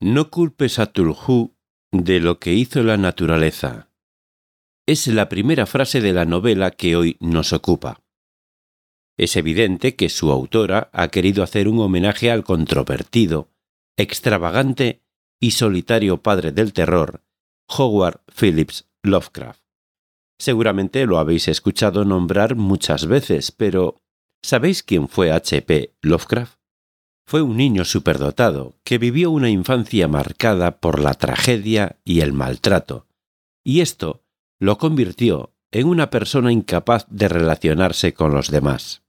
No culpes a Tulhu de lo que hizo la naturaleza. Es la primera frase de la novela que hoy nos ocupa. Es evidente que su autora ha querido hacer un homenaje al controvertido, extravagante y solitario padre del terror, Howard Phillips Lovecraft. Seguramente lo habéis escuchado nombrar muchas veces, pero ¿sabéis quién fue H.P. Lovecraft? Fue un niño superdotado que vivió una infancia marcada por la tragedia y el maltrato, y esto lo convirtió en una persona incapaz de relacionarse con los demás.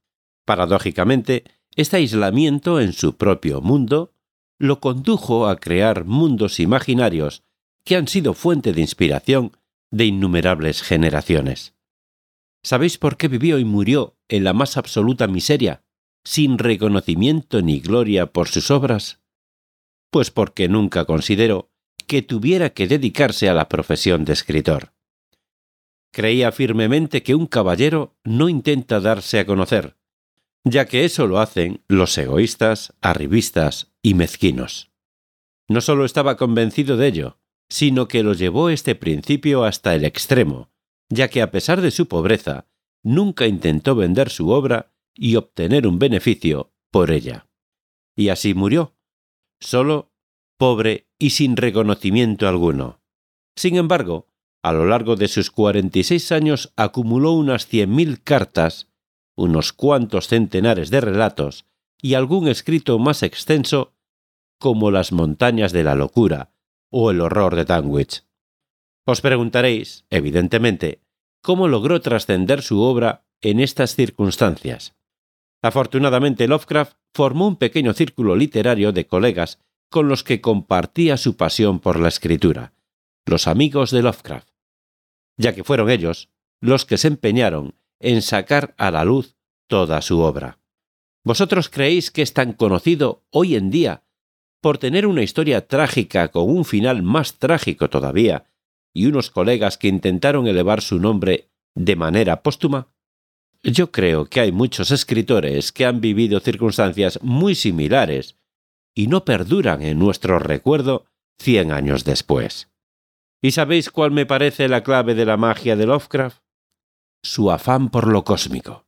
Paradójicamente, este aislamiento en su propio mundo lo condujo a crear mundos imaginarios que han sido fuente de inspiración de innumerables generaciones. ¿Sabéis por qué vivió y murió en la más absoluta miseria? Sin reconocimiento ni gloria por sus obras? Pues porque nunca consideró que tuviera que dedicarse a la profesión de escritor. Creía firmemente que un caballero no intenta darse a conocer, ya que eso lo hacen los egoístas, arribistas y mezquinos. No solo estaba convencido de ello, sino que lo llevó este principio hasta el extremo, ya que a pesar de su pobreza, nunca intentó vender su obra y obtener un beneficio por ella. Y así murió, solo, pobre y sin reconocimiento alguno. Sin embargo, a lo largo de sus 46 años acumuló unas 100.000 cartas, unos cuantos centenares de relatos y algún escrito más extenso como Las montañas de la locura o El horror de Danwich. Os preguntaréis, evidentemente, cómo logró trascender su obra en estas circunstancias. Afortunadamente, Lovecraft formó un pequeño círculo literario de colegas con los que compartía su pasión por la escritura, los amigos de Lovecraft, ya que fueron ellos los que se empeñaron en sacar a la luz toda su obra. ¿Vosotros creéis que es tan conocido hoy en día por tener una historia trágica con un final más trágico todavía y unos colegas que intentaron elevar su nombre de manera póstuma? Yo creo que hay muchos escritores que han vivido circunstancias muy similares y no perduran en nuestro recuerdo cien años después. ¿Y sabéis cuál me parece la clave de la magia de Lovecraft? Su afán por lo cósmico,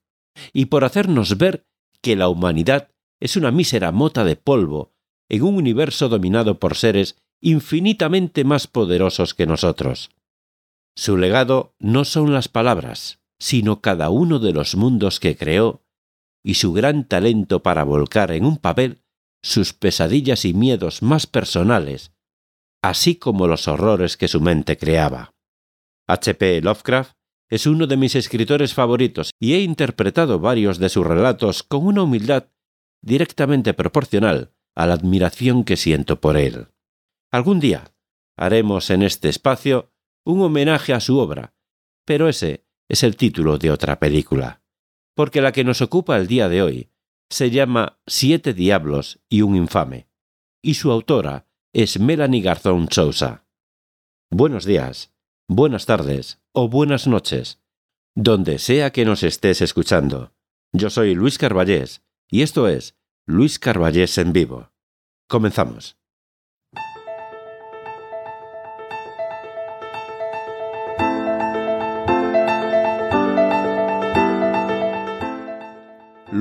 y por hacernos ver que la humanidad es una mísera mota de polvo en un universo dominado por seres infinitamente más poderosos que nosotros. Su legado no son las palabras, sino cada uno de los mundos que creó, y su gran talento para volcar en un papel sus pesadillas y miedos más personales, así como los horrores que su mente creaba. H.P. Lovecraft es uno de mis escritores favoritos y he interpretado varios de sus relatos con una humildad directamente proporcional a la admiración que siento por él. Algún día haremos en este espacio un homenaje a su obra, pero ese es el título de otra película, porque la que nos ocupa el día de hoy se llama Siete Diablos y un Infame, y su autora es Melanie Garzón Sousa. Buenos días, buenas tardes o buenas noches, donde sea que nos estés escuchando. Yo soy Luis Carballés y esto es Luis Carballés en vivo. Comenzamos.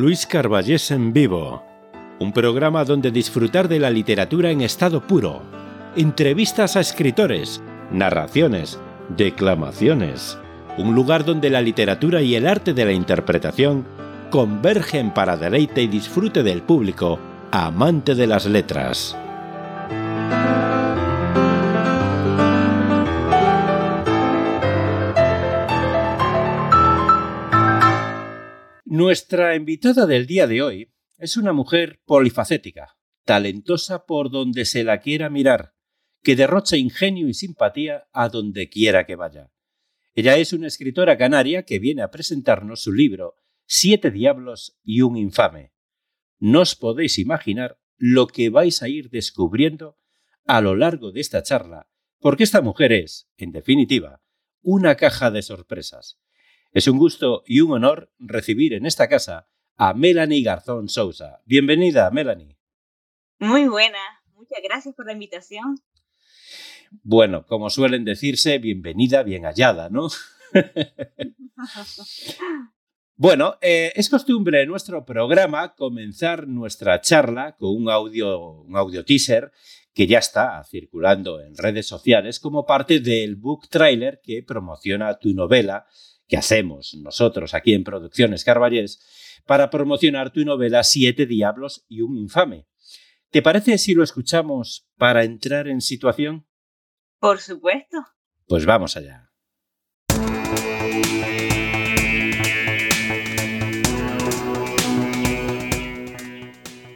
Luis Carballés en vivo. Un programa donde disfrutar de la literatura en estado puro. Entrevistas a escritores, narraciones, declamaciones. Un lugar donde la literatura y el arte de la interpretación convergen para deleite y disfrute del público, amante de las letras. Nuestra invitada del día de hoy es una mujer polifacética, talentosa por donde se la quiera mirar, que derrocha ingenio y simpatía a donde quiera que vaya. Ella es una escritora canaria que viene a presentarnos su libro Siete diablos y un infame. No os podéis imaginar lo que vais a ir descubriendo a lo largo de esta charla, porque esta mujer es, en definitiva, una caja de sorpresas. Es un gusto y un honor recibir en esta casa a Melanie Garzón Sousa. Bienvenida, Melanie. Muy buena. muchas gracias por la invitación. Bueno, como suelen decirse, bienvenida, bien hallada, ¿no? bueno, eh, es costumbre en nuestro programa comenzar nuestra charla con un audio, un audio teaser que ya está circulando en redes sociales como parte del book trailer que promociona tu novela que hacemos nosotros aquí en Producciones Carballés para promocionar tu novela Siete Diablos y un Infame. ¿Te parece si lo escuchamos para entrar en situación? Por supuesto. Pues vamos allá.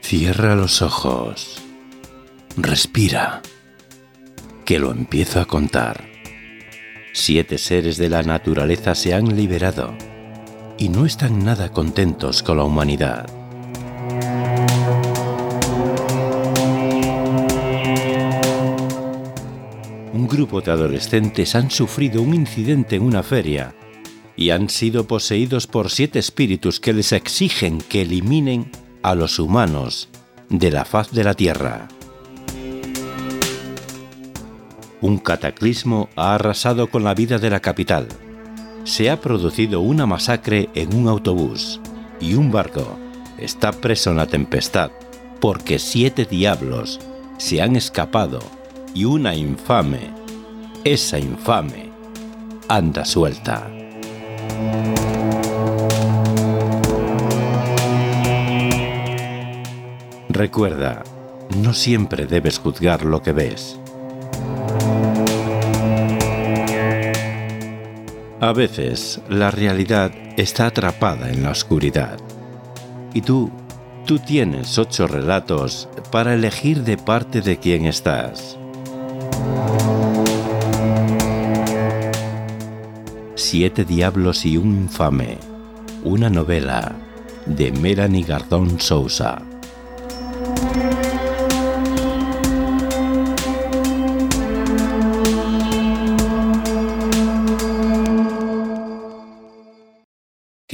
Cierra los ojos. Respira. Que lo empiezo a contar. Siete seres de la naturaleza se han liberado y no están nada contentos con la humanidad. Un grupo de adolescentes han sufrido un incidente en una feria y han sido poseídos por siete espíritus que les exigen que eliminen a los humanos de la faz de la Tierra. Un cataclismo ha arrasado con la vida de la capital. Se ha producido una masacre en un autobús y un barco está preso en la tempestad porque siete diablos se han escapado y una infame, esa infame, anda suelta. Recuerda, no siempre debes juzgar lo que ves. A veces la realidad está atrapada en la oscuridad. Y tú, tú tienes ocho relatos para elegir de parte de quién estás. Siete diablos y un infame. Una novela de Melanie Gardón Sousa.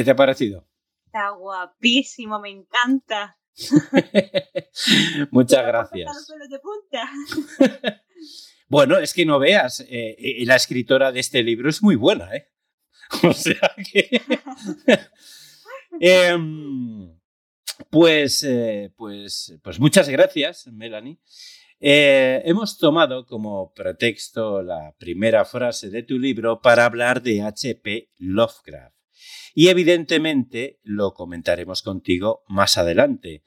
¿Qué te ha parecido? Está guapísimo, me encanta. Muchas gracias. bueno, es que no veas, eh, eh, la escritora de este libro es muy buena, ¿eh? O sea que... Em, pues, eh, pues, pues muchas gracias, Melanie. hemos tomado como pretexto la primera frase de tu libro para hablar de H.P. Lovecraft. Y evidentemente lo comentaremos contigo más adelante.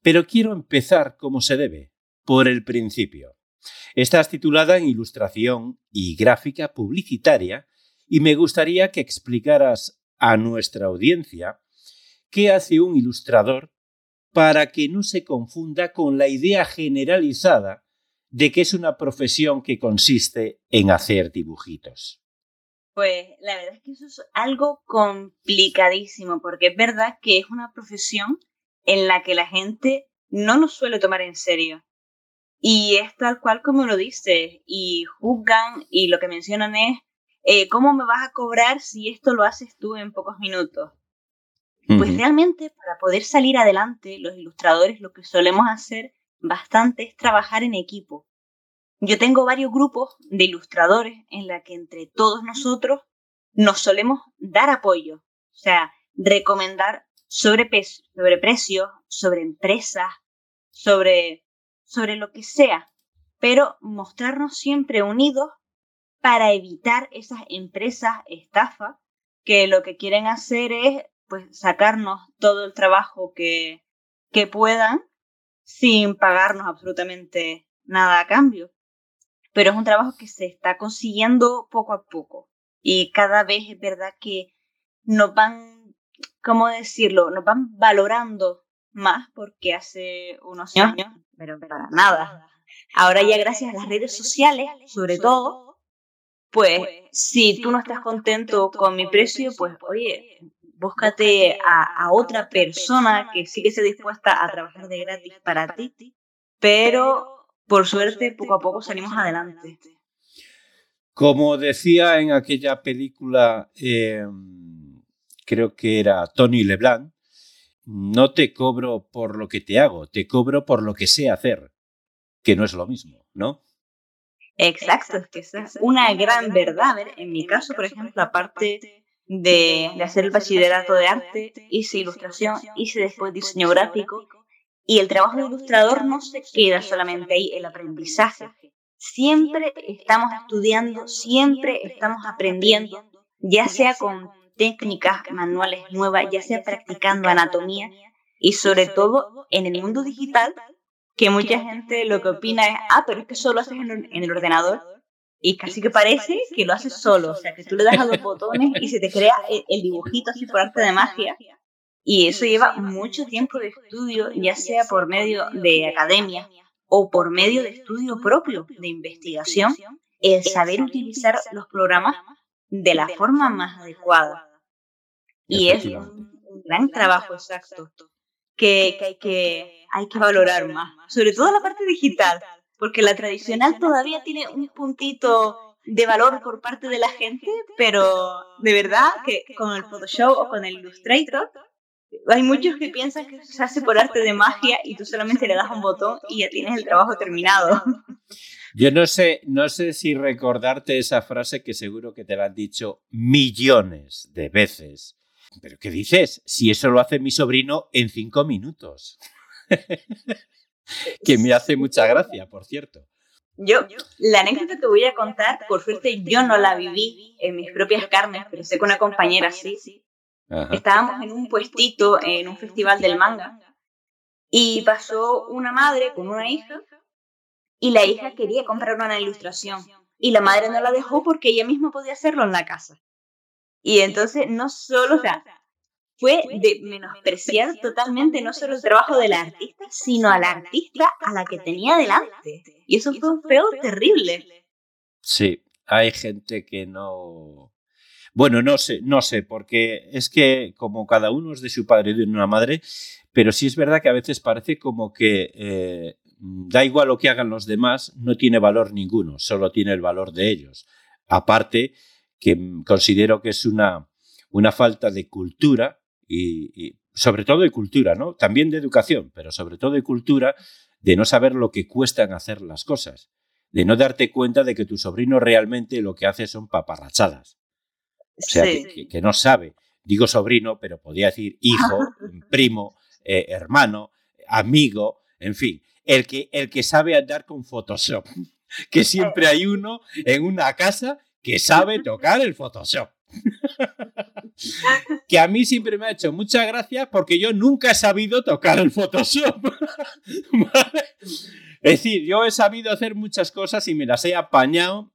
Pero quiero empezar como se debe, por el principio. Estás titulada en Ilustración y Gráfica Publicitaria y me gustaría que explicaras a nuestra audiencia qué hace un ilustrador para que no se confunda con la idea generalizada de que es una profesión que consiste en hacer dibujitos. Pues la verdad es que eso es algo complicadísimo, porque es verdad que es una profesión en la que la gente no nos suele tomar en serio. Y es tal cual como lo dices, y juzgan y lo que mencionan es, eh, ¿cómo me vas a cobrar si esto lo haces tú en pocos minutos? Pues realmente para poder salir adelante, los ilustradores lo que solemos hacer bastante es trabajar en equipo. Yo tengo varios grupos de ilustradores en la que entre todos nosotros nos solemos dar apoyo, o sea, recomendar sobre, sobre precios, sobre empresas, sobre, sobre lo que sea, pero mostrarnos siempre unidos para evitar esas empresas estafa que lo que quieren hacer es pues sacarnos todo el trabajo que, que puedan sin pagarnos absolutamente nada a cambio pero es un trabajo que se está consiguiendo poco a poco y cada vez es verdad que nos van, ¿cómo decirlo? Nos van valorando más porque hace unos años, pero para nada. Ahora ya gracias a las redes sociales, sobre todo, pues, pues si tú no estás contento con mi precio, pues oye, búscate a, a otra persona que sí que esté dispuesta a trabajar de gratis para ti, pero por suerte, poco a poco salimos adelante. Como decía en aquella película, em, creo que era Tony LeBlanc, no te cobro por lo que te hago, te cobro por lo que sé hacer. que no es lo mismo, ¿no? Exacto, es que es una gran verdad. en mi caso, por ejemplo, aparte de, de hacer el bachillerato de arte, hice ilustración, hice después diseño gráfico, y el trabajo de ilustrador no se queda solamente ahí, el aprendizaje. Siempre estamos estudiando, siempre estamos aprendiendo, ya sea con técnicas manuales nuevas, ya sea practicando anatomía y sobre todo en el mundo digital, que mucha gente lo que opina es, ah, pero es que solo haces en, el ordenador y casi que parece que lo haces solo, o sea, que tú le das a los botones y se te crea el, dibujito así por arte de magia. Y eso lleva mucho tiempo de estudio, ya sea por medio de academia o por medio de estudio propio, de investigación, el saber utilizar los programas de la forma más adecuada. Y es un, gran trabajo exacto que, hay que hay que valorar más, sobre todo la parte digital, porque la tradicional todavía tiene un puntito de valor por parte de la gente, pero de verdad que con el Photoshop o con el Illustrator hay muchos que piensan que se hace por arte de magia y tú solamente le das un botón y ya tienes el trabajo terminado. Yo no sé, no sé si recordarte esa frase que seguro que te la han dicho millones de veces. ¿Pero qué dices? Si eso lo hace mi sobrino en cinco minutos. que me hace mucha gracia, por cierto. Yo, la anécdota que te voy a contar, por suerte yo no la viví en mis propias carnes, pero sé que una compañera sí. Estábamos en un puestito en un festival del manga y pasó una madre con una hija y la hija quería comprar una ilustración y la madre no la dejó porque ella misma podía hacerlo en la casa. Y entonces no solo, o sea, fue de menospreciar totalmente no solo el trabajo del artista, sino a la artista a la que tenía delante. Y eso fue un feo terrible. Sí, hay gente que no... Bueno, no sé, no sé, porque es que como cada uno es de su padre y de una madre, pero sí es verdad que a veces parece como que eh, da igual lo que hagan los demás, no tiene valor ninguno, solo tiene el valor de ellos. Aparte, que considero que es una, una falta de cultura y, sobre todo de cultura, ¿no? También de educación, pero sobre todo de cultura, de no saber lo que cuestan hacer las cosas, de no darte cuenta de que tu sobrino realmente lo que hace son paparrachadas. O sea, que, no sabe. Digo sobrino, pero podría decir hijo, primo, eh, hermano, amigo, en fin, el que, el que sabe andar con Photoshop. Que siempre hay uno en una casa que sabe tocar el Photoshop. que a mí siempre me ha hecho mucha gracia porque yo nunca he sabido tocar el Photoshop. Es decir, yo he sabido hacer muchas cosas y me las he apañado.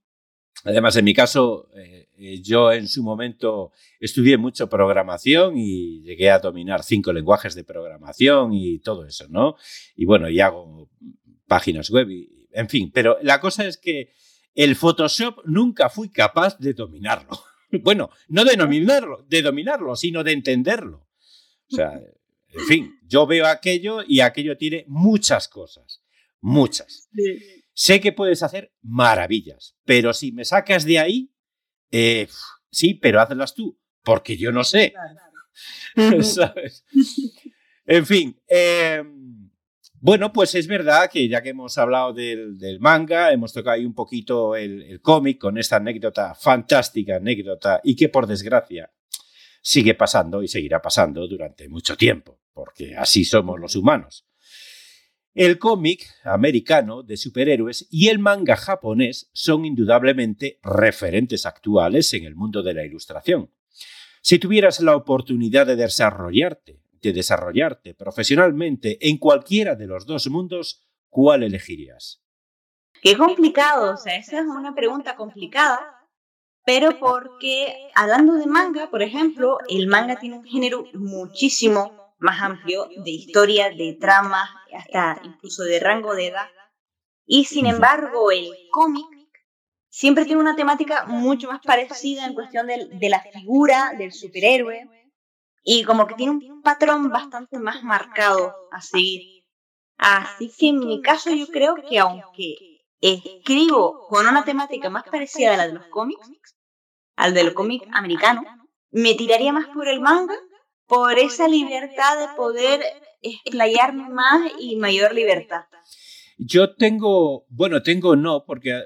Además, en mi caso, eh, eh, yo en su momento estudié mucho programación y llegué a dominar cinco lenguajes de programación y todo eso, ¿no? Y bueno, y hago páginas web, y, en fin, pero la cosa es que el Photoshop nunca fui capaz de dominarlo. Bueno, no de dominarlo, de dominarlo, sino de entenderlo. O sea, en fin, yo veo aquello y aquello tiene muchas cosas, muchas. Sé que puedes hacer maravillas, pero si me sacas de ahí, eh, sí, pero hazlas tú, porque yo no sé. ¿Sabes? En fin, eh, bueno, pues es verdad que ya que hemos hablado del, manga, hemos tocado ahí un poquito el, cómic con esta anécdota, fantástica anécdota, y que por desgracia sigue pasando y seguirá pasando durante mucho tiempo, porque así somos los humanos. El cómic americano de superhéroes y el manga japonés son indudablemente referentes actuales en el mundo de la ilustración. Si tuvieras la oportunidad de desarrollarte de desarrollarte profesionalmente en cualquiera de los dos mundos, ¿cuál elegirías? Qué complicado, o sea, esa es una pregunta complicada, pero porque hablando de manga, por ejemplo, el manga tiene un género muchísimo más amplio de historia, de trama, hasta incluso de rango de edad. Y sin embargo, el cómic siempre tiene una temática mucho más parecida en cuestión de, de la figura del superhéroe, y como que tiene un patrón bastante más marcado a seguir. Así que en mi caso yo creo que aunque escribo con una temática más parecida a la de los cómics, al del cómic americano, me tiraría más por el manga, por esa libertad de poder explayarme más y mayor libertad. Yo tengo, bueno, tengo no, porque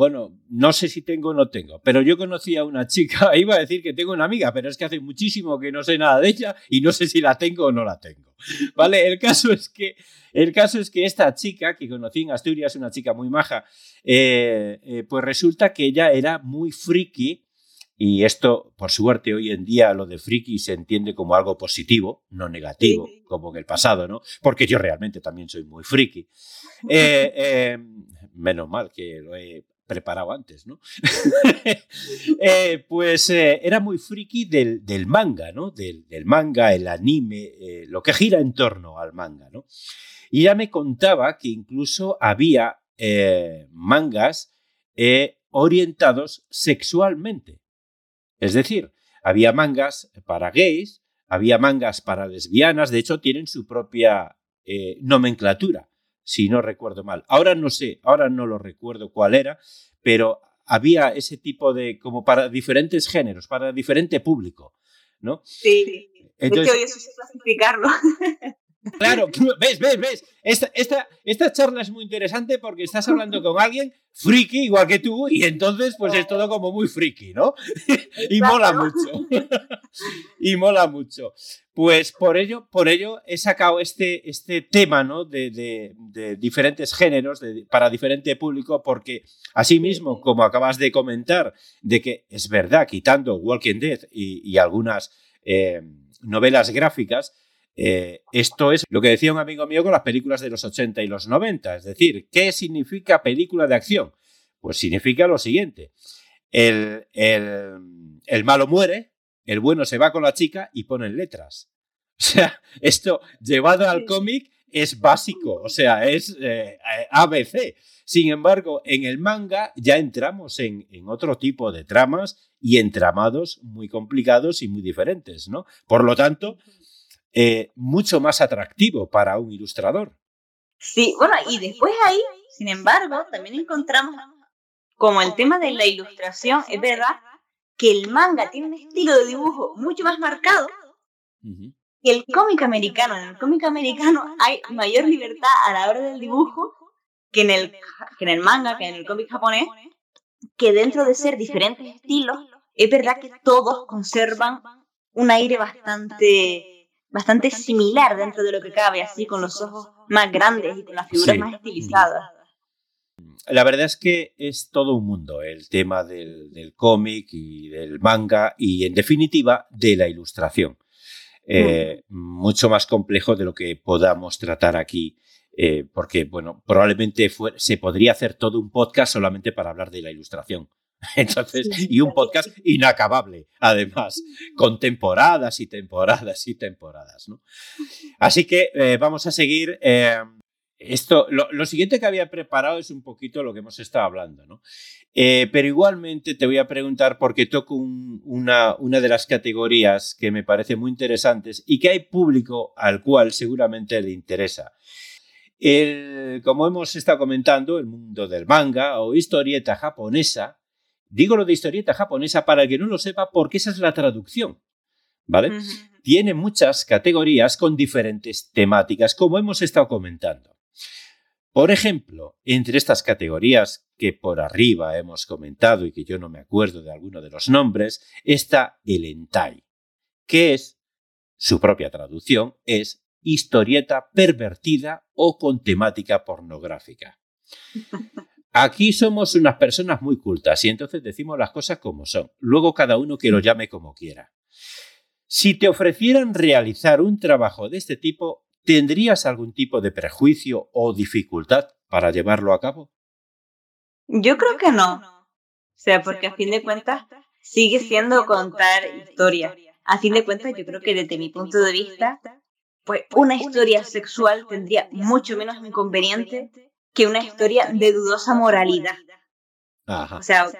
bueno, no sé si tengo o no tengo, pero yo conocí a una chica, iba a decir que tengo una amiga, pero es que hace muchísimo que no sé nada de ella y no sé si la tengo o no la tengo. ¿Vale? El caso es que, el caso es que esta chica que conocí en Asturias, una chica muy maja, eh, eh, pues resulta que ella era muy friki. Y esto, por suerte, hoy en día lo de friki se entiende como algo positivo, no negativo, como en el pasado, ¿no? Porque yo realmente también soy muy friki. Eh, menos mal que lo he preparado antes, ¿no? Eh, pues eh, era muy friki del, manga, ¿no? Del, manga, el anime, eh, lo que gira en torno al manga, ¿no? Y ya me contaba que incluso había mangas orientados sexualmente. Es decir, había mangas para gays, había mangas para lesbianas, de hecho tienen su propia nomenclatura si no recuerdo mal. Ahora no sé, ahora no lo recuerdo cuál era, pero había ese tipo de, como para diferentes géneros, para diferente público, ¿no? Sí, Entonces, de hecho, eso clasificarlo. Claro, ves, ves, ves. Esta, esta, esta charla es muy interesante porque estás hablando con alguien friki igual que tú y entonces pues es todo como muy friki, ¿no? y mola mucho. y mola mucho. Pues por ello, por ello he sacado este, este tema, ¿no? De, de, diferentes géneros para diferente público porque asimismo, como acabas de comentar, de que es verdad, quitando Walking Dead y, algunas eh, novelas gráficas, eh, esto es lo que decía un amigo mío con las películas de los 80 y los 90. Es decir, ¿qué significa película de acción? Pues significa lo siguiente. El, el, malo muere, el bueno se va con la chica y ponen letras. O sea, esto llevado al cómic es básico, o sea, es eh, ABC. Sin embargo, en el manga ya entramos en, en, otro tipo de tramas y entramados muy complicados y muy diferentes, ¿no? Por lo tanto, eh, mucho más atractivo para un ilustrador. Sí, bueno, y después ahí, sin embargo, también encontramos como el tema de la ilustración, es verdad que el manga tiene un estilo de dibujo mucho más marcado que el cómic americano. En el cómic americano hay mayor libertad a la hora del dibujo que en el, que en el manga, que en el cómic japonés, que dentro de ser diferentes estilos, es verdad que todos conservan un aire bastante bastante similar dentro de lo que cabe, así con los ojos más grandes y con las figuras más estilizadas. La verdad es que es todo un mundo el tema del, cómic y del manga y en definitiva de la ilustración. Eh, mucho más complejo de lo que podamos tratar aquí, eh, porque bueno, probablemente se podría hacer todo un podcast solamente para hablar de la ilustración. Entonces, y un podcast inacabable, además, con temporadas y temporadas y temporadas. ¿no? Así que eh, vamos a seguir. Eh, esto, lo, siguiente que había preparado es un poquito lo que hemos estado hablando, ¿no? Eh, pero igualmente te voy a preguntar porque toco una, una de las categorías que me parece muy interesantes y que hay público al cual seguramente le interesa. El, como hemos estado comentando, el mundo del manga o historieta japonesa Digo lo de historieta japonesa para el que no lo sepa porque esa es la traducción. ¿Vale? Tiene muchas categorías con diferentes temáticas, como hemos estado comentando. Por ejemplo, entre estas categorías que por arriba hemos comentado y que yo no me acuerdo de alguno de los nombres, está el entai, que es, su propia traducción, es historieta pervertida o con temática pornográfica. Aquí somos unas personas muy cultas y entonces decimos las cosas como son. Luego cada uno que lo llame como quiera. Si te ofrecieran realizar un trabajo de este tipo, ¿tendrías algún tipo de prejuicio o dificultad para llevarlo a cabo? Yo creo que no. O sea, porque a fin de cuentas sigue siendo contar historia. A fin de cuentas, yo creo que desde mi punto de vista, pues una historia sexual tendría mucho menos inconveniente que una historia de dudosa moralidad. O sea,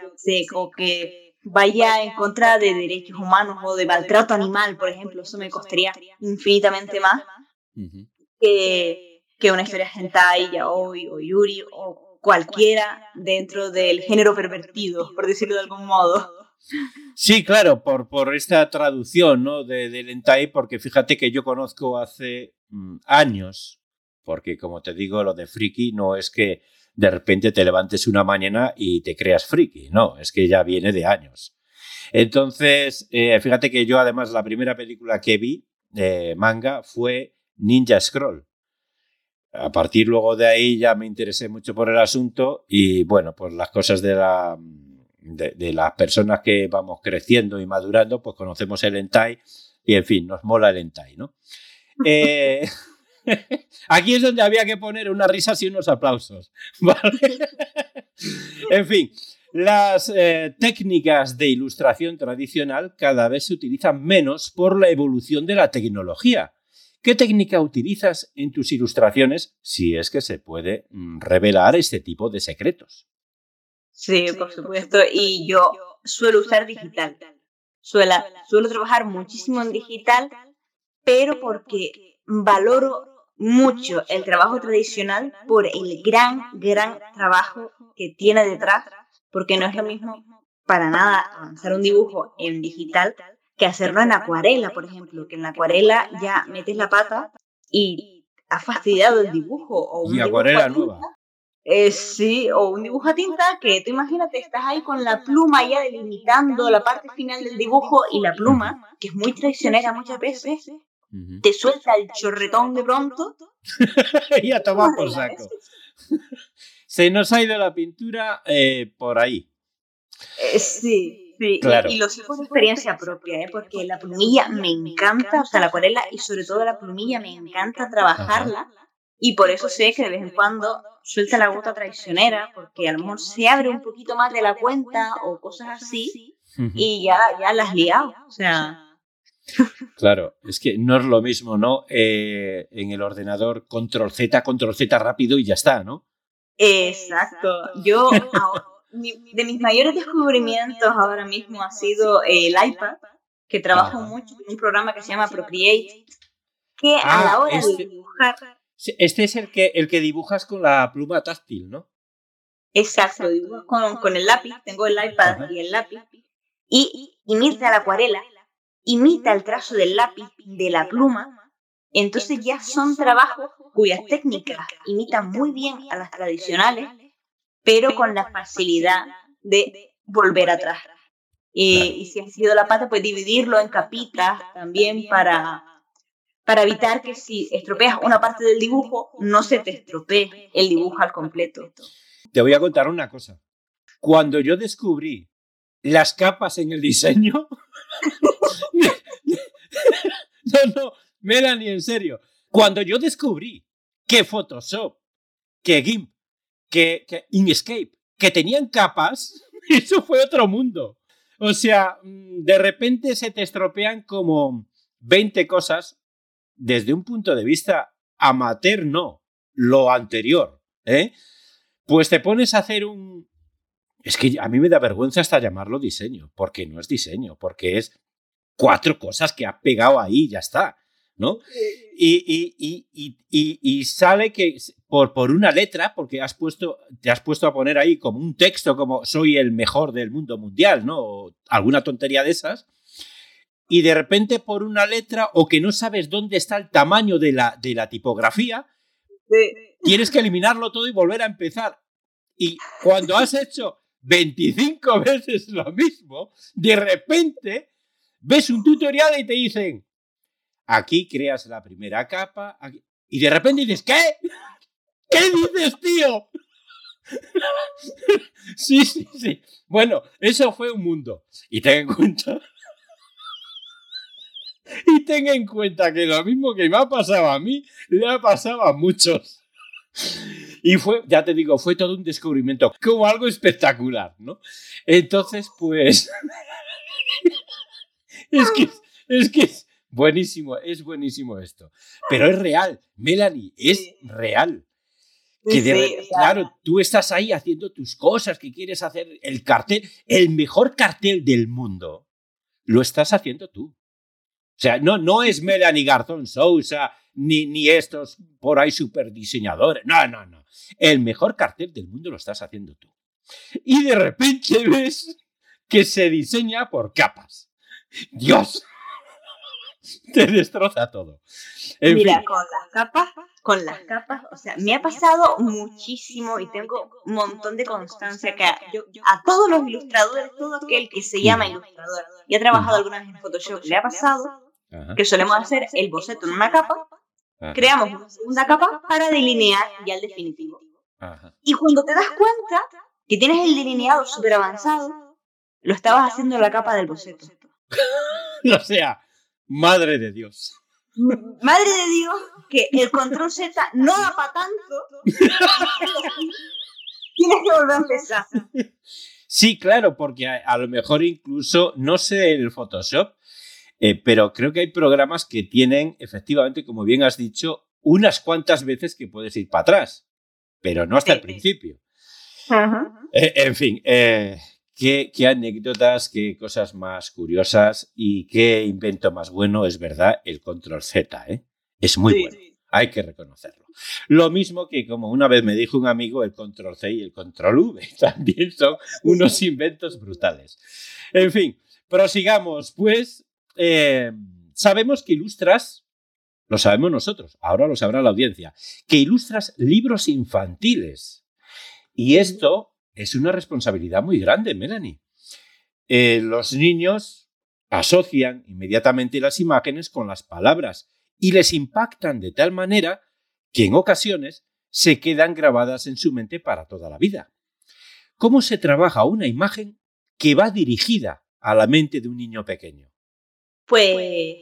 o que vaya en contra de derechos humanos o de maltrato animal, por ejemplo, eso me costaría infinitamente más que, que, una historia hentai, yaoi o yuri o cualquiera dentro del género pervertido, por decirlo de algún modo. Sí, claro, por, por esta traducción ¿no? de, del hentai, porque fíjate que yo conozco hace mm, años porque como te digo, lo de friki no es que de repente te levantes una mañana y te creas friki, no, es que ya viene de años. Entonces, eh, fíjate que yo además la primera película que vi de manga fue Ninja Scroll. A partir luego de ahí ya me interesé mucho por el asunto y bueno, pues las cosas de la de, las personas que vamos creciendo y madurando, pues conocemos el hentai y en fin, nos mola el hentai, ¿no? Eh, aquí es donde había que poner unas risas y unos aplausos. en fin, las eh, técnicas de ilustración tradicional cada vez se utilizan menos por la evolución de la tecnología. ¿Qué técnica utilizas en tus ilustraciones si es que se puede mm, revelar este tipo de secretos? Sí, por supuesto. Y yo suelo usar digital. Suelo, suelo trabajar muchísimo en digital, pero porque valoro mucho el trabajo tradicional por el gran, gran trabajo que tiene detrás, porque no es lo mismo para nada avanzar un dibujo en digital que hacerlo en acuarela, por ejemplo, que en la acuarela ya metes la pata y has fastidiado el dibujo. O y acuarela nueva. Eh, sí, o un dibujo a tinta que tú imagínate, estás ahí con la pluma ya delimitando la parte final del dibujo y la pluma, que es muy traicionera muchas veces, te suelta el chorretón de pronto. y a tomar por saco. Se nos ha ido la pintura eh, por ahí. Eh, sí, sí. Y, lo sé por experiencia propia, ¿eh? porque la plumilla me encanta, o sea, la acuarela y sobre todo la plumilla me encanta trabajarla. Y por eso sé que de vez en cuando suelta la gota traicionera, porque a lo mejor se abre un poquito más de la cuenta o cosas así, y ya, ya las has liado. O sea. Claro, es que no es lo mismo, ¿no? Eh, en el ordenador, control Z, control Z rápido y ya está, ¿no? Exacto. Yo, de mis mayores descubrimientos ahora mismo ha sido el iPad, que trabajo mucho en un programa que se llama Procreate, que a ah, la hora de este dibujar este es el que, el que dibujas con la pluma táctil, ¿no? Exacto, dibujas con, con el lápiz, tengo el iPad y el lápiz, y imita la acuarela, imita el trazo del lápiz, de la pluma, entonces ya son trabajos cuyas técnicas imitan muy bien a las tradicionales, pero con la facilidad de volver atrás. Y, y si ha sido la pata, pues dividirlo en capitas también para, para evitar que si estropeas una parte del dibujo, no se te estropee el dibujo al completo. Te voy a contar una cosa. Cuando yo descubrí las capas en el diseño, no, no, Melanie, en serio, cuando yo descubrí que Photoshop, que GIMP, que, Inkscape, que tenían capas, eso fue otro mundo. O sea, mm, de repente se te estropean como 20 cosas desde un punto de vista amateur, no, lo anterior, ¿eh? Pues te pones a hacer un... Es que a mí me da vergüenza hasta llamarlo diseño, porque no es diseño, porque es cuatro cosas que ha pegado ahí y ya está, ¿no? Y, y, sale que por, por, una letra, porque has puesto, te has puesto a poner ahí como un texto como soy el mejor del mundo mundial, ¿no? O alguna tontería de esas, y de repente por una letra o que no sabes dónde está el tamaño de la, de la tipografía, tienes que eliminarlo todo y volver a empezar. Y cuando has hecho 25 veces lo mismo, de repente ves un tutorial y te dicen, aquí creas la primera capa, y de repente dices, ¿qué? ¿Qué dices, tío? sí, sí, sí. Bueno, eso fue un mundo. Y ten en cuenta y ten en cuenta que lo mismo que me ha pasado a mí, le ha pasado a muchos. Y fue, ya te digo, fue todo un descubrimiento, como algo espectacular, ¿no? Entonces, pues... es que es que es buenísimo, es buenísimo esto. Pero es real, Melanie, es real. Que claro, tú estás ahí haciendo tus cosas, que quieres hacer el cartel, el mejor cartel del mundo, lo estás haciendo tú. O sea, no, no es Melanie Garzón Sousa ni, ni estos por ahí super diseñadores. No, no, no. El mejor cartel del mundo lo estás haciendo tú. Y de repente ves que se diseña por capas. Dios, te destroza todo. Mira, con las capas con las capas, o sea, me ha pasado muchísimo y tengo un montón de constancia que a, yo, a todos los ilustradores, todo aquel que se llama ilustrador y ha trabajado alguna vez en Photoshop, le ha pasado que solemos hacer el boceto en una capa, creamos una segunda capa para delinear ya el definitivo. Y cuando te das cuenta que tienes el delineado súper avanzado, lo estabas haciendo en la capa del boceto. o sea, madre de Dios. Madre de Dios, que el control Z no da para tanto. Tienes que volver a empezar. Sí, claro, porque a, lo mejor incluso, no sé el Photoshop, eh, pero creo que hay programas que tienen, efectivamente, como bien has dicho, unas cuantas veces que puedes ir para atrás, pero no hasta el principio. Eh, en fin, eh, Qué, anécdotas, qué cosas más curiosas y qué invento más bueno es verdad el control Z, ¿eh? Es muy bueno, hay que reconocerlo. Lo mismo que como una vez me dijo un amigo, el control C y el control V también son unos inventos brutales. En fin, prosigamos, pues eh, sabemos que ilustras, lo sabemos nosotros, ahora lo sabrá la audiencia, que ilustras libros infantiles. Y esto es una responsabilidad muy grande, Melanie. Eh, los niños asocian inmediatamente las imágenes con las palabras y les impactan de tal manera que en ocasiones se quedan grabadas en su mente para toda la vida. ¿Cómo se trabaja una imagen que va dirigida a la mente de un niño pequeño? Pues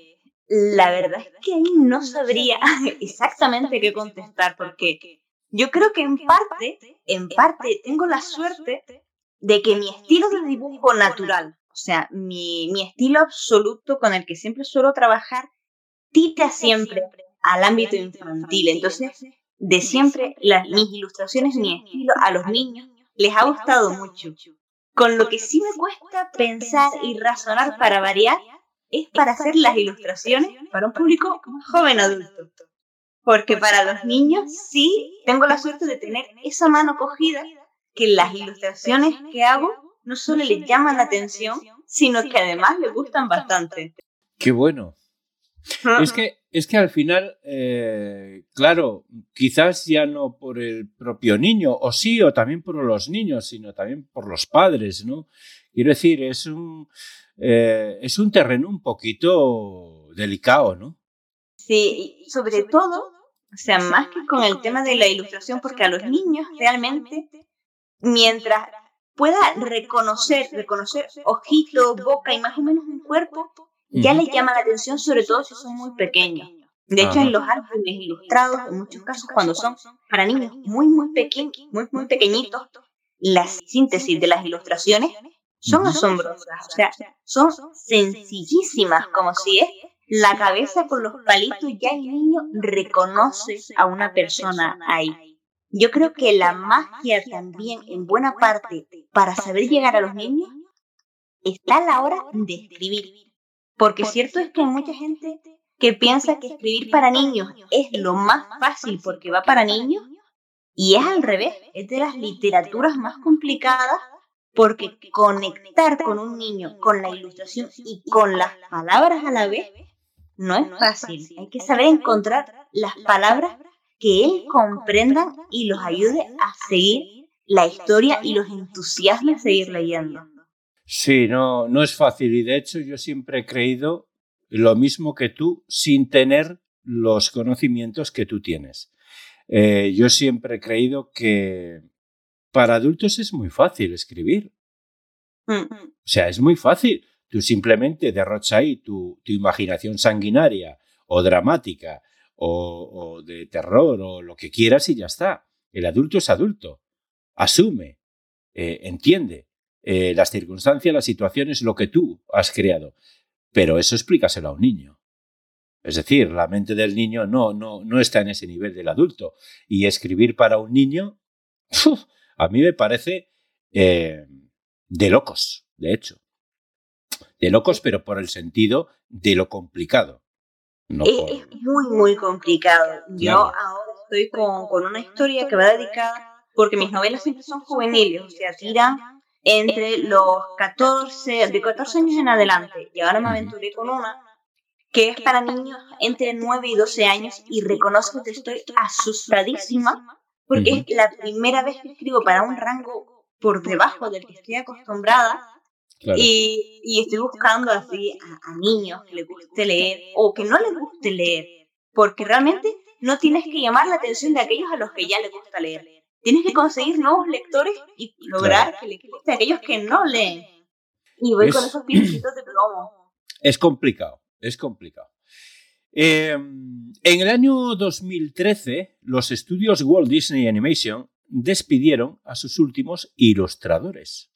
la verdad es que ahí no sabría exactamente qué contestar porque yo creo que en parte, en parte, tengo la suerte de que mi estilo de dibujo natural, o sea, mi, mi estilo absoluto con el que siempre suelo trabajar, tita siempre al ámbito infantil. Entonces, de siempre, las, mis ilustraciones, mi estilo a los niños les ha gustado mucho. Con lo que sí me cuesta pensar y razonar para variar es para hacer las ilustraciones para un público joven adulto porque para los niños sí tengo la suerte de tener esa mano cogida que las ilustraciones que hago no solo les llaman la atención, sino que además les gustan bastante. Qué bueno. Es que, es que al final, eh, claro, quizás ya no por el propio niño, o sí, o también por los niños, sino también por los padres, ¿no? Quiero decir, es un, eh, es un terreno un poquito delicado, ¿no? Sí, sobre todo o sea, más que con el tema de la ilustración, porque a los niños realmente, mientras pueda reconocer, reconocer ojito, boca y más o menos un cuerpo, ya les llama la atención, sobre todo si son muy pequeños. De hecho, en los álbumes ilustrados, en muchos casos, cuando son para niños muy, muy pequeños, muy, muy pequeñitos, las síntesis de las ilustraciones son asombrosas. O sea, son sencillísimas, como si es la cabeza con los palitos, ya el niño reconoce a una persona ahí. Yo creo que la magia también, en buena parte, para saber llegar a los niños, está a la hora de escribir. Porque cierto es que hay mucha gente que piensa que escribir para niños es lo más fácil porque va para niños, y es al revés, es de las literaturas más complicadas porque conectar con un niño, con la ilustración y con las palabras a la vez no es fácil. Hay que saber encontrar las palabras que él comprenda y los ayude a seguir la historia y los entusiasme a seguir leyendo. Sí, no, no es fácil y de hecho yo siempre he creído lo mismo que tú sin tener los conocimientos que tú tienes. Eh, yo siempre he creído que para adultos es muy fácil escribir. O sea, es muy fácil. Tú simplemente derrocha ahí tu, imaginación sanguinaria o dramática o, de terror o lo que quieras y ya está. El adulto es adulto. Asume, eh, entiende eh, las circunstancias, las situaciones, lo que tú has creado. Pero eso explícaselo a un niño. Es decir, la mente del niño no, no, no está en ese nivel del adulto. Y escribir para un niño, a mí me parece eh, de locos, de hecho de locos, pero por el sentido de lo complicado. es, muy, muy complicado. Yo ahora estoy con, con, una historia que va dedicada, porque mis novelas siempre son juveniles, o sea, tiran entre los 14, de 14 años en adelante, y ahora me aventuré con una que es para niños entre 9 y 12 años y reconozco que estoy asustadísima porque es la primera vez que escribo para un rango por debajo del que estoy acostumbrada y, y, estoy buscando así a, a, niños que les guste leer o que no les guste leer, porque realmente no tienes que llamar la atención de aquellos a los que ya les gusta leer. Tienes que conseguir nuevos lectores y lograr que les guste a aquellos que no leen. Y voy con esos pincitos de plomo. Es complicado, es complicado. Em, en el año 2013, los estudios Walt Disney Animation despidieron a sus últimos ilustradores,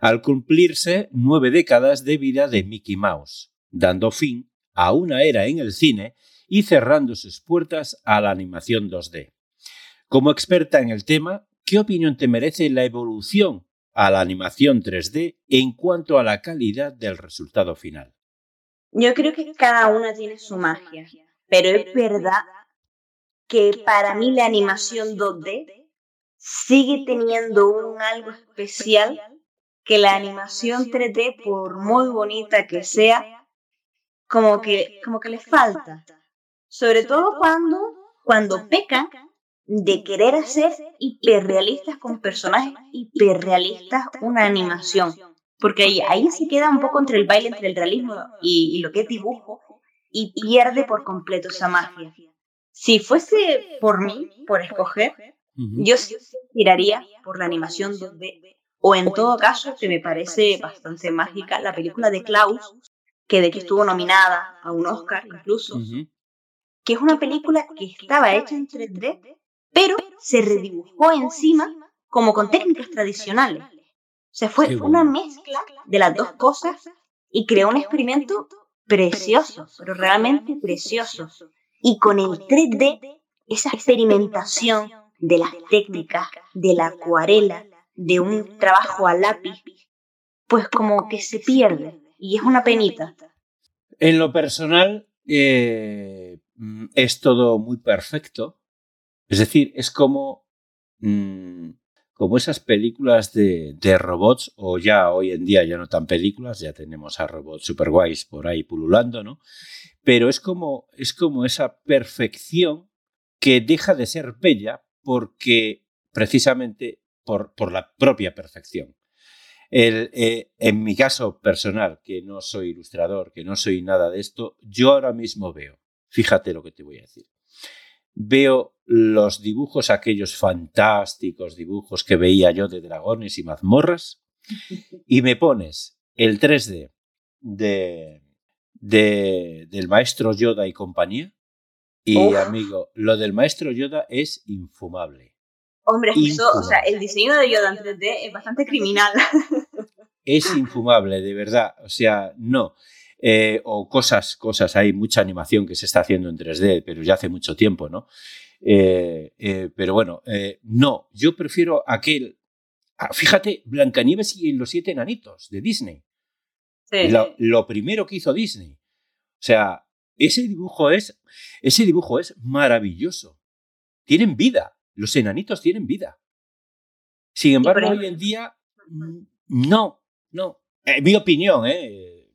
al cumplirse nueve décadas de vida de Mickey Mouse, dando fin a una era en el cine y cerrando sus puertas a la animación 2D. Como experta en el tema, ¿qué opinión te merece la evolución a la animación 3D en cuanto a la calidad del resultado final? Yo creo que cada una tiene su magia, pero es verdad que para mí la animación 2D sigue teniendo un algo especial que la animación 3D, por muy bonita que sea, como que, como que le falta. Sobre todo cuando, cuando pecan de querer hacer hiperrealistas con personajes hiperrealistas una animación. Porque ahí, ahí se queda un poco entre el baile, entre el realismo y, lo que es dibujo, y pierde por completo esa magia. Si fuese por mí, por escoger, yo sí tiraría por la animación 2D, o en todo caso, que me parece bastante mágica, la película de Klaus, que de hecho estuvo nominada a un Oscar incluso, que es una película que estaba hecha en 3D, pero se redibujó encima como con técnicas tradicionales. Sea, fue una mezcla de las dos cosas y creó un experimento precioso, pero realmente precioso. Y con el 3D, esa experimentación de las técnicas, de la acuarela, de un trabajo a lápiz, pues como que se pierde y es una penita. En lo personal, eh, es todo muy perfecto. Es decir, es como, mm, como esas películas de, robots, o ya hoy en día ya no tan películas, ya tenemos a robots super guays por ahí pululando, ¿no? Pero es como, es como esa perfección que deja de ser bella porque precisamente por, por la propia perfección. Eh, en mi caso personal, que no soy ilustrador, que no soy nada de esto, yo ahora mismo veo, fíjate lo que te voy a decir, veo los dibujos, aquellos fantásticos dibujos que veía yo de dragones y mazmorras, y me pones el 3D de, de del maestro Yoda y compañía, y amigo, lo del maestro Yoda es infumable. Hombre, eso, o sea, el diseño de Yoda en 3D es bastante criminal. Es infumable, de verdad. O sea, no. Eh, o cosas, cosas, hay mucha animación que se está haciendo en 3D, pero ya hace mucho tiempo, ¿no? Eh, eh, pero bueno, no, yo prefiero aquel. Ah, fíjate, Blancanieves y los siete enanitos de Disney. Sí. Lo, lo primero que hizo Disney. O sea, ese dibujo es, ese dibujo es maravilloso. Tienen vida. Los enanitos tienen vida. Sin embargo, hoy en día, mm, no, no. En mi opinión, ¿eh?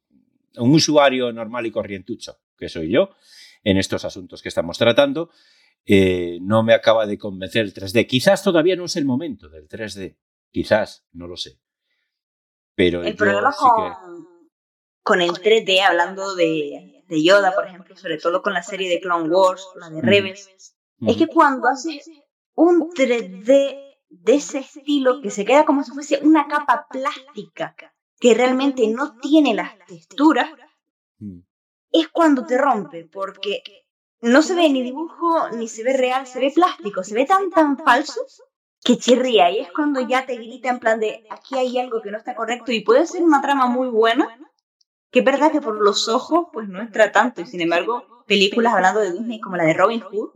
un usuario normal y corrientucho, que soy yo, en estos asuntos que estamos tratando, eh, no me acaba de convencer el 3D. Quizás todavía no es el momento del 3D. Quizás, no lo sé. Pero el problema con, con el 3D, hablando de, de Yoda, por ejemplo, sobre todo con la serie de Clone Wars, la de Rebels, es que cuando haces un 3D de ese estilo que se queda como si fuese una capa plástica que realmente no tiene las texturas, es cuando te rompe, porque no se ve ni dibujo ni se ve real, se ve plástico, se ve tan tan falso que chirría. Y es cuando ya te grita en plan de aquí hay algo que no está correcto y puede ser una trama muy buena, que es verdad que por los ojos pues no entra tanto. Y sin embargo películas hablando de Disney como la de Robin Hood,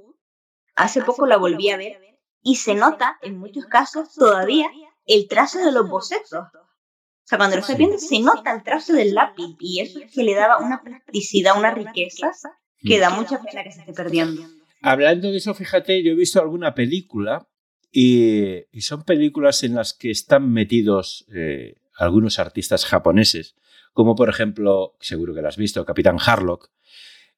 hace poco la volví a ver y se nota en muchos casos todavía el trazo de los bocetos. O sea, cuando lo estoy viendo se nota el trazo del lápiz y eso es que le daba una plasticidad, una riqueza que da mucha pena que se esté perdiendo. Hablando de eso, fíjate, yo he visto alguna película y, son películas en las que están metidos eh, algunos artistas japoneses como por ejemplo, seguro que lo has visto, Capitán Harlock,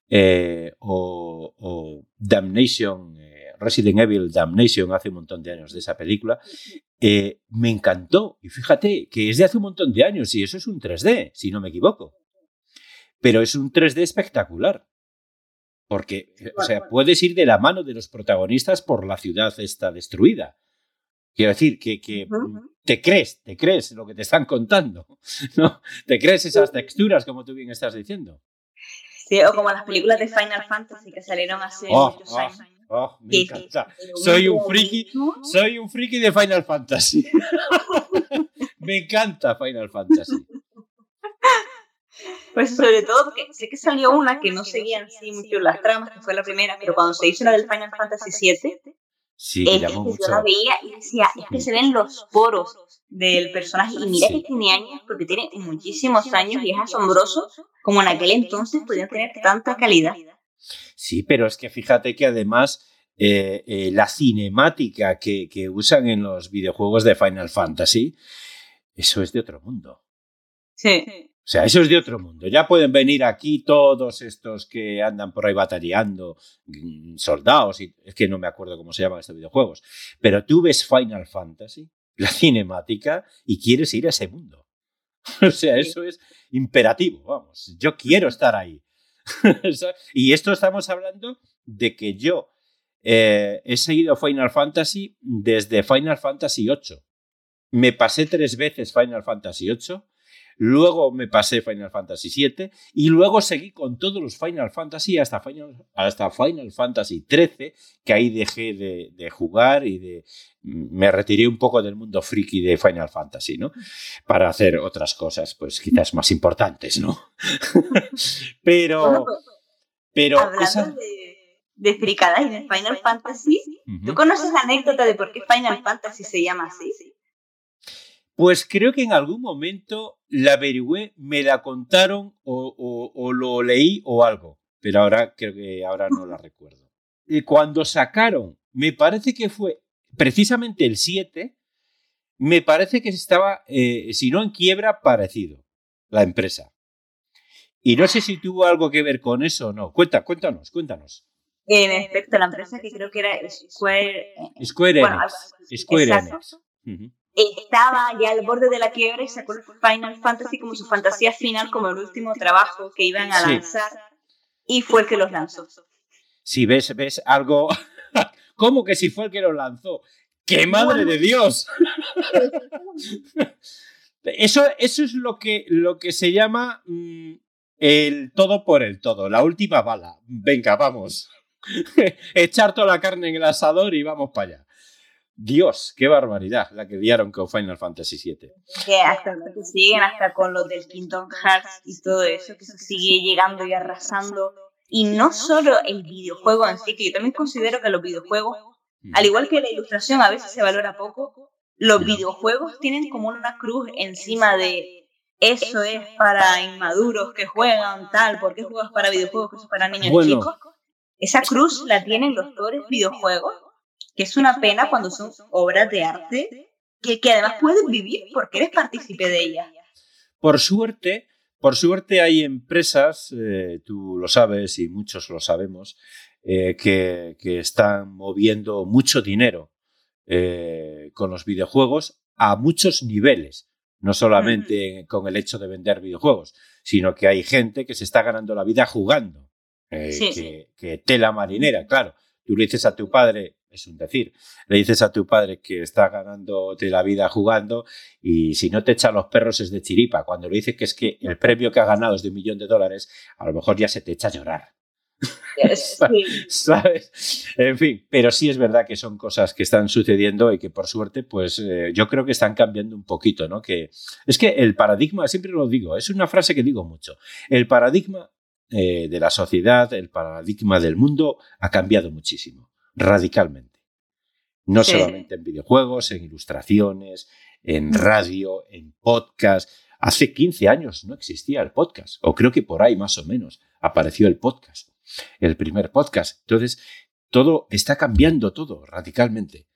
eh, o, Damnation, eh, Resident Evil Damnation, hace un montón de años de esa película, eh, me encantó. Y fíjate que es de hace un montón de años y eso es un 3D, si no me equivoco. Pero es un 3D espectacular. Porque, o sea, puedes ir de la mano de los protagonistas por la ciudad esta destruida. Quiero decir, que, que te crees, te crees lo que te están contando, ¿no? Te crees esas texturas, como tú bien estás diciendo. Sí, o como las películas de Final Fantasy que salieron hace oh, muchos oh, años. Oh, me encanta. Soy un friki, soy un friki de Final Fantasy. me encanta Final Fantasy. Pues sobre todo porque sé que salió una que no seguían así mucho las tramas, que fue la primera, pero cuando se hizo la del Final Fantasy VII, Sí, que llamó mucho. Yo la veía y decía, es que se ven los poros del personaje. Y mira que tiene años, porque tiene muchísimos años y es asombroso como en aquel entonces podía tener tanta calidad. Sí, pero es que fíjate que además eh, eh, la cinemática que, que usan en los videojuegos de Final Fantasy, eso es de otro mundo. Sí. O sea, eso es de otro mundo. Ya pueden venir aquí todos estos que andan por ahí batallando, mm, soldados, y es que no me acuerdo cómo se llaman estos videojuegos. Pero tú ves Final Fantasy, la cinemática, y quieres ir a ese mundo. O sea, eso es imperativo, vamos. Yo quiero estar ahí. y esto estamos hablando de que yo eh, he seguido Final Fantasy desde Final Fantasy VIII. Me pasé tres veces Final Fantasy VIII Luego me pasé Final Fantasy VII y luego seguí con todos los Final Fantasy hasta Final, hasta Final Fantasy XIII, que ahí dejé de, jugar y de, me retiré un poco del mundo friki de Final Fantasy, ¿no? Para hacer otras cosas, pues quizás más importantes, ¿no? pero... pero Hablando de, de fricadas Final Fantasy, ¿tú conoces la anécdota de por qué Final Fantasy se llama así? Pues creo que en algún momento la averigüé, me la contaron o, lo leí o algo, pero ahora creo que ahora no la recuerdo. Y cuando sacaron, me parece que fue precisamente el 7, me parece que estaba, eh, si no en quiebra, parecido, la empresa. Y no sé si tuvo algo que ver con eso o no. Cuenta, cuéntanos, cuéntanos. En efecto, la empresa que creo que era Square, Square Enix. Square Enix estaba ya al borde de la quiebra y sacó Final Fantasy como su fantasía final, como el último trabajo que iban a lanzar, y fue el que los lanzó. Si ves, ves algo. ¿Cómo que si fue el que los lanzó? ¡Qué madre de Dios! eso, eso es lo que, lo que se llama mm, el todo por el todo, la última bala. Venga, vamos. Echar toda la carne en el asador y vamos para allá. Dios, qué barbaridad la que dieron con Final Fantasy VII. Que hasta que siguen, hasta con lo del Kingdom Hearts y todo eso, que se sigue llegando y arrasando. Y no solo el videojuego en sí, que yo también considero que los videojuegos, al igual que la ilustración a veces se valora poco, los videojuegos tienen como una cruz encima de eso es para inmaduros que juegan tal, porque juegas para videojuegos que son para niños chicos. Esa cruz la tienen los pobres videojuegos que es una pena cuando son obras de arte que, que además puedes vivir porque eres partícipe de ellas. Por suerte, por suerte hay empresas, eh, tú lo sabes y muchos lo sabemos, eh, que, que, están moviendo mucho dinero eh, con los videojuegos a muchos niveles. No solamente con el hecho de vender videojuegos, sino que hay gente que se está ganando la vida jugando. que, que, tela marinera, claro. Tú le dices a tu padre, es un decir. Le dices a tu padre que está ganándote la vida jugando y si no te echan los perros es de chiripa. Cuando le dices que es que el premio que ha ganado es de un millón de dólares, a lo mejor ya se te echa a llorar. ¿Sabes? En fin, pero sí es verdad que son cosas que están sucediendo y que por suerte, pues eh, yo creo que están cambiando un poquito, ¿no? Que es que el paradigma, siempre lo digo, es una frase que digo mucho. El paradigma eh, de la sociedad, el paradigma del mundo ha cambiado muchísimo radicalmente. No solamente en videojuegos, en ilustraciones, en mm. radio, en podcast. Hace 15 años no existía el podcast, o creo que por ahí más o menos apareció el podcast, el primer podcast. Entonces, todo está cambiando todo radicalmente.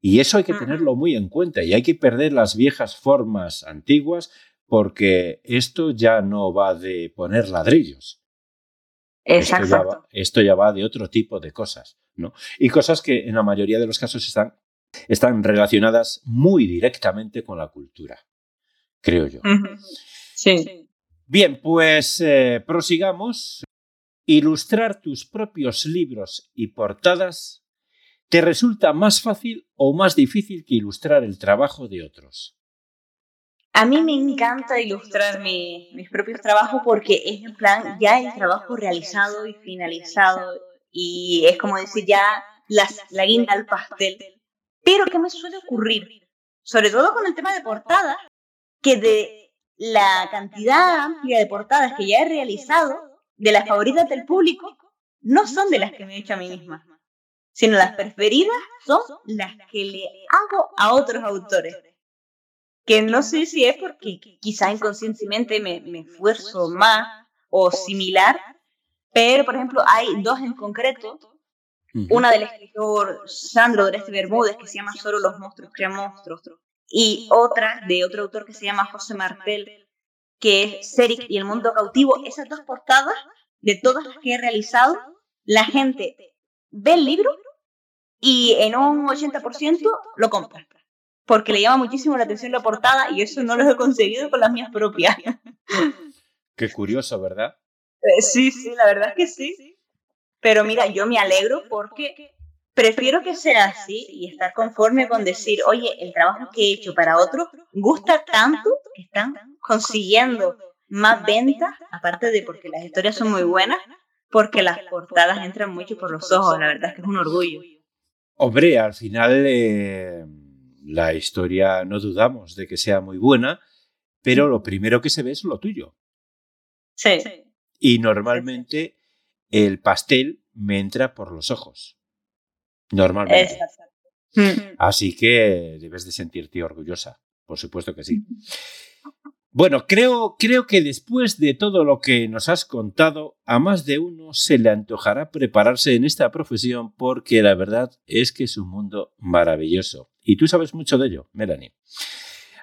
Y eso hay que tenerlo muy en cuenta y hay que perder las viejas formas antiguas porque esto ya no va de poner ladrillos. Exacto. Esto ya, va, de otro tipo de cosas, ¿no? Y cosas que en la mayoría de los casos están, están relacionadas muy directamente con la cultura, creo yo. Sí. Bien, pues eh, prosigamos. Ilustrar tus propios libros y portadas te resulta más fácil o más difícil que ilustrar el trabajo de otros. A mí me encanta ilustrar mis propios trabajos porque es en plan ya el trabajo realizado y finalizado y es como decir ya la guinda al pastel. Pero ¿qué me suele ocurrir? Sobre todo con el tema de portadas, que de la cantidad amplia de portadas que ya he realizado, de las favoritas del público, no son de las que me he hecho a mí misma, sino las preferidas son las que le hago a otros autores que no sé si es porque quizá inconscientemente me, me esfuerzo más o similar, pero por ejemplo hay dos en concreto, una del escritor Sandro Oreste Bermúdez que se llama Solo los monstruos crean monstruos y otra de otro autor que se llama José Martel que es Seric y el mundo cautivo. Esas dos portadas de todas las que he realizado, la gente ve el libro y en un 80% lo compra porque le llama muchísimo la atención la portada y eso no lo he conseguido con las mías propias. Qué curioso, ¿verdad? Eh, sí, sí, la verdad es que sí. Pero mira, yo me alegro porque prefiero que sea así y estar conforme con decir, oye, el trabajo que he hecho para otros gusta tanto que están consiguiendo más ventas, aparte de porque las historias son muy buenas, porque las portadas entran mucho por los ojos, la verdad es que es un orgullo. Hombre, al final... Eh la historia no dudamos de que sea muy buena, pero lo primero que se ve es lo tuyo. Sí. Y normalmente el pastel me entra por los ojos. Normalmente. Mm. Así que debes de sentirte orgullosa, por supuesto que sí. Bueno, creo, creo que después de todo lo que nos has contado, a más de uno se le antojará prepararse en esta profesión porque la verdad es que es un mundo maravilloso. Y tú sabes mucho de ello, Melanie.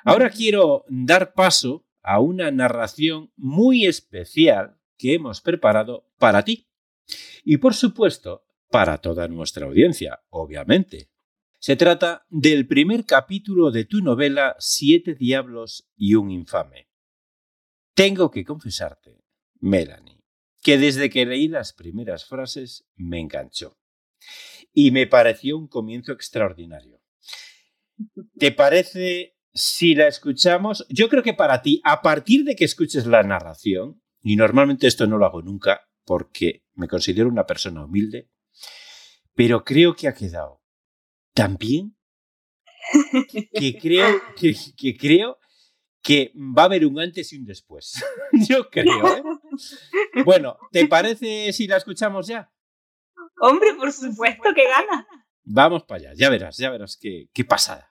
Ahora quiero dar paso a una narración muy especial que hemos preparado para ti. Y por supuesto, para toda nuestra audiencia, obviamente. Se trata del primer capítulo de tu novela Siete Diablos y un Infame. Tengo que confesarte, Melanie, que desde que leí las primeras frases me enganchó. Y me pareció un comienzo extraordinario. ¿Te parece si la escuchamos? Yo creo que para ti, a partir de que escuches la narración, y normalmente esto no lo hago nunca porque me considero una persona humilde, pero creo que ha quedado tan bien que creo que, creo que va a haber un antes y un después. Yo creo. ¿eh? Bueno, ¿te parece si la escuchamos ya? Hombre, por supuesto que gana. Vamos para allá, ya verás, ya verás qué, qué pasada.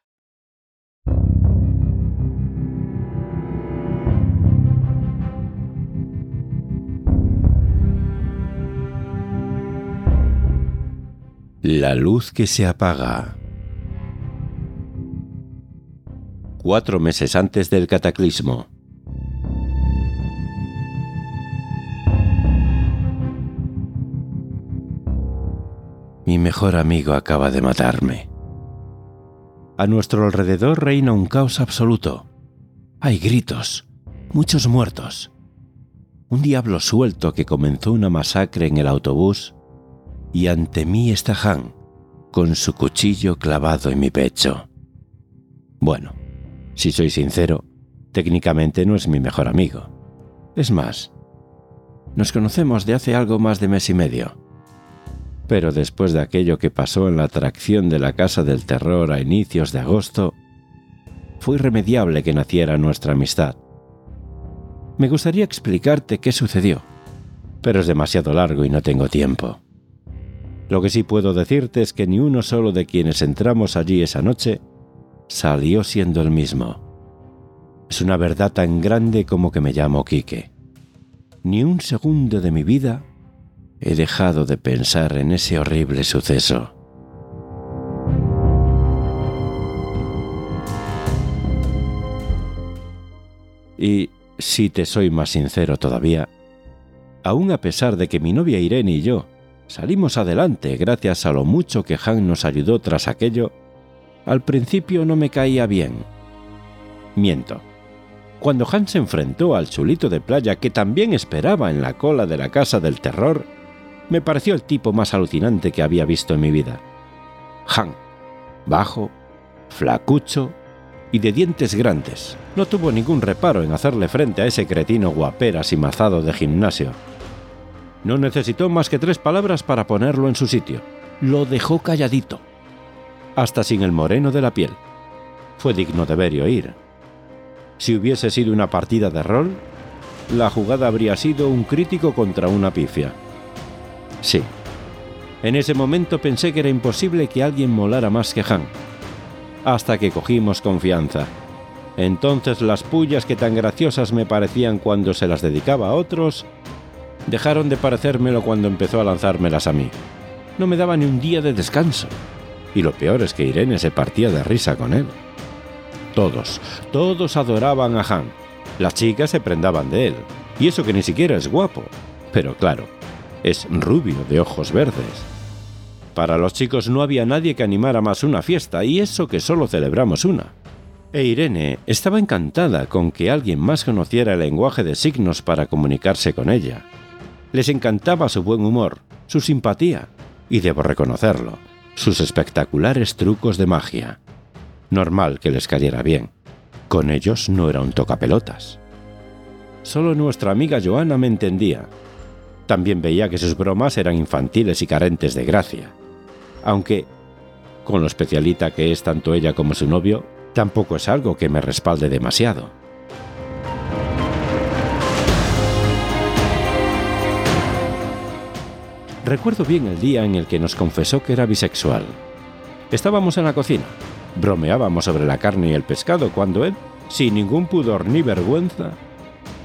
La luz que se apaga. Cuatro meses antes del cataclismo. Mi mejor amigo acaba de matarme. A nuestro alrededor reina un caos absoluto. Hay gritos, muchos muertos. Un diablo suelto que comenzó una masacre en el autobús y ante mí está Han, con su cuchillo clavado en mi pecho. Bueno, si soy sincero, técnicamente no es mi mejor amigo. Es más, nos conocemos de hace algo más de mes y medio. Pero después de aquello que pasó en la atracción de la Casa del Terror a inicios de agosto, fue irremediable que naciera nuestra amistad. Me gustaría explicarte qué sucedió, pero es demasiado largo y no tengo tiempo. Lo que sí puedo decirte es que ni uno solo de quienes entramos allí esa noche salió siendo el mismo. Es una verdad tan grande como que me llamo Quique. Ni un segundo de mi vida he dejado de pensar en ese horrible suceso. Y, si te soy más sincero todavía, aun a pesar de que mi novia Irene y yo salimos adelante gracias a lo mucho que Han nos ayudó tras aquello, al principio no me caía bien. Miento. Cuando Han se enfrentó al chulito de playa que también esperaba en la cola de la casa del terror, me pareció el tipo más alucinante que había visto en mi vida. Han, bajo, flacucho y de dientes grandes, no tuvo ningún reparo en hacerle frente a ese cretino guaperas y mazado de gimnasio. No necesitó más que tres palabras para ponerlo en su sitio. Lo dejó calladito, hasta sin el moreno de la piel. Fue digno de ver y oír. Si hubiese sido una partida de rol, la jugada habría sido un crítico contra una pifia. Sí. En ese momento pensé que era imposible que alguien molara más que Han. Hasta que cogimos confianza. Entonces las pullas que tan graciosas me parecían cuando se las dedicaba a otros, dejaron de parecérmelo cuando empezó a lanzármelas a mí. No me daba ni un día de descanso. Y lo peor es que Irene se partía de risa con él. Todos, todos adoraban a Han. Las chicas se prendaban de él. Y eso que ni siquiera es guapo. Pero claro, es rubio de ojos verdes. Para los chicos no había nadie que animara más una fiesta, y eso que solo celebramos una. E Irene estaba encantada con que alguien más conociera el lenguaje de signos para comunicarse con ella. Les encantaba su buen humor, su simpatía, y debo reconocerlo, sus espectaculares trucos de magia. Normal que les cayera bien. Con ellos no era un tocapelotas. Solo nuestra amiga Joana me entendía, también veía que sus bromas eran infantiles y carentes de gracia. Aunque, con lo especialita que es tanto ella como su novio, tampoco es algo que me respalde demasiado. Recuerdo bien el día en el que nos confesó que era bisexual. Estábamos en la cocina, bromeábamos sobre la carne y el pescado cuando él, sin ningún pudor ni vergüenza,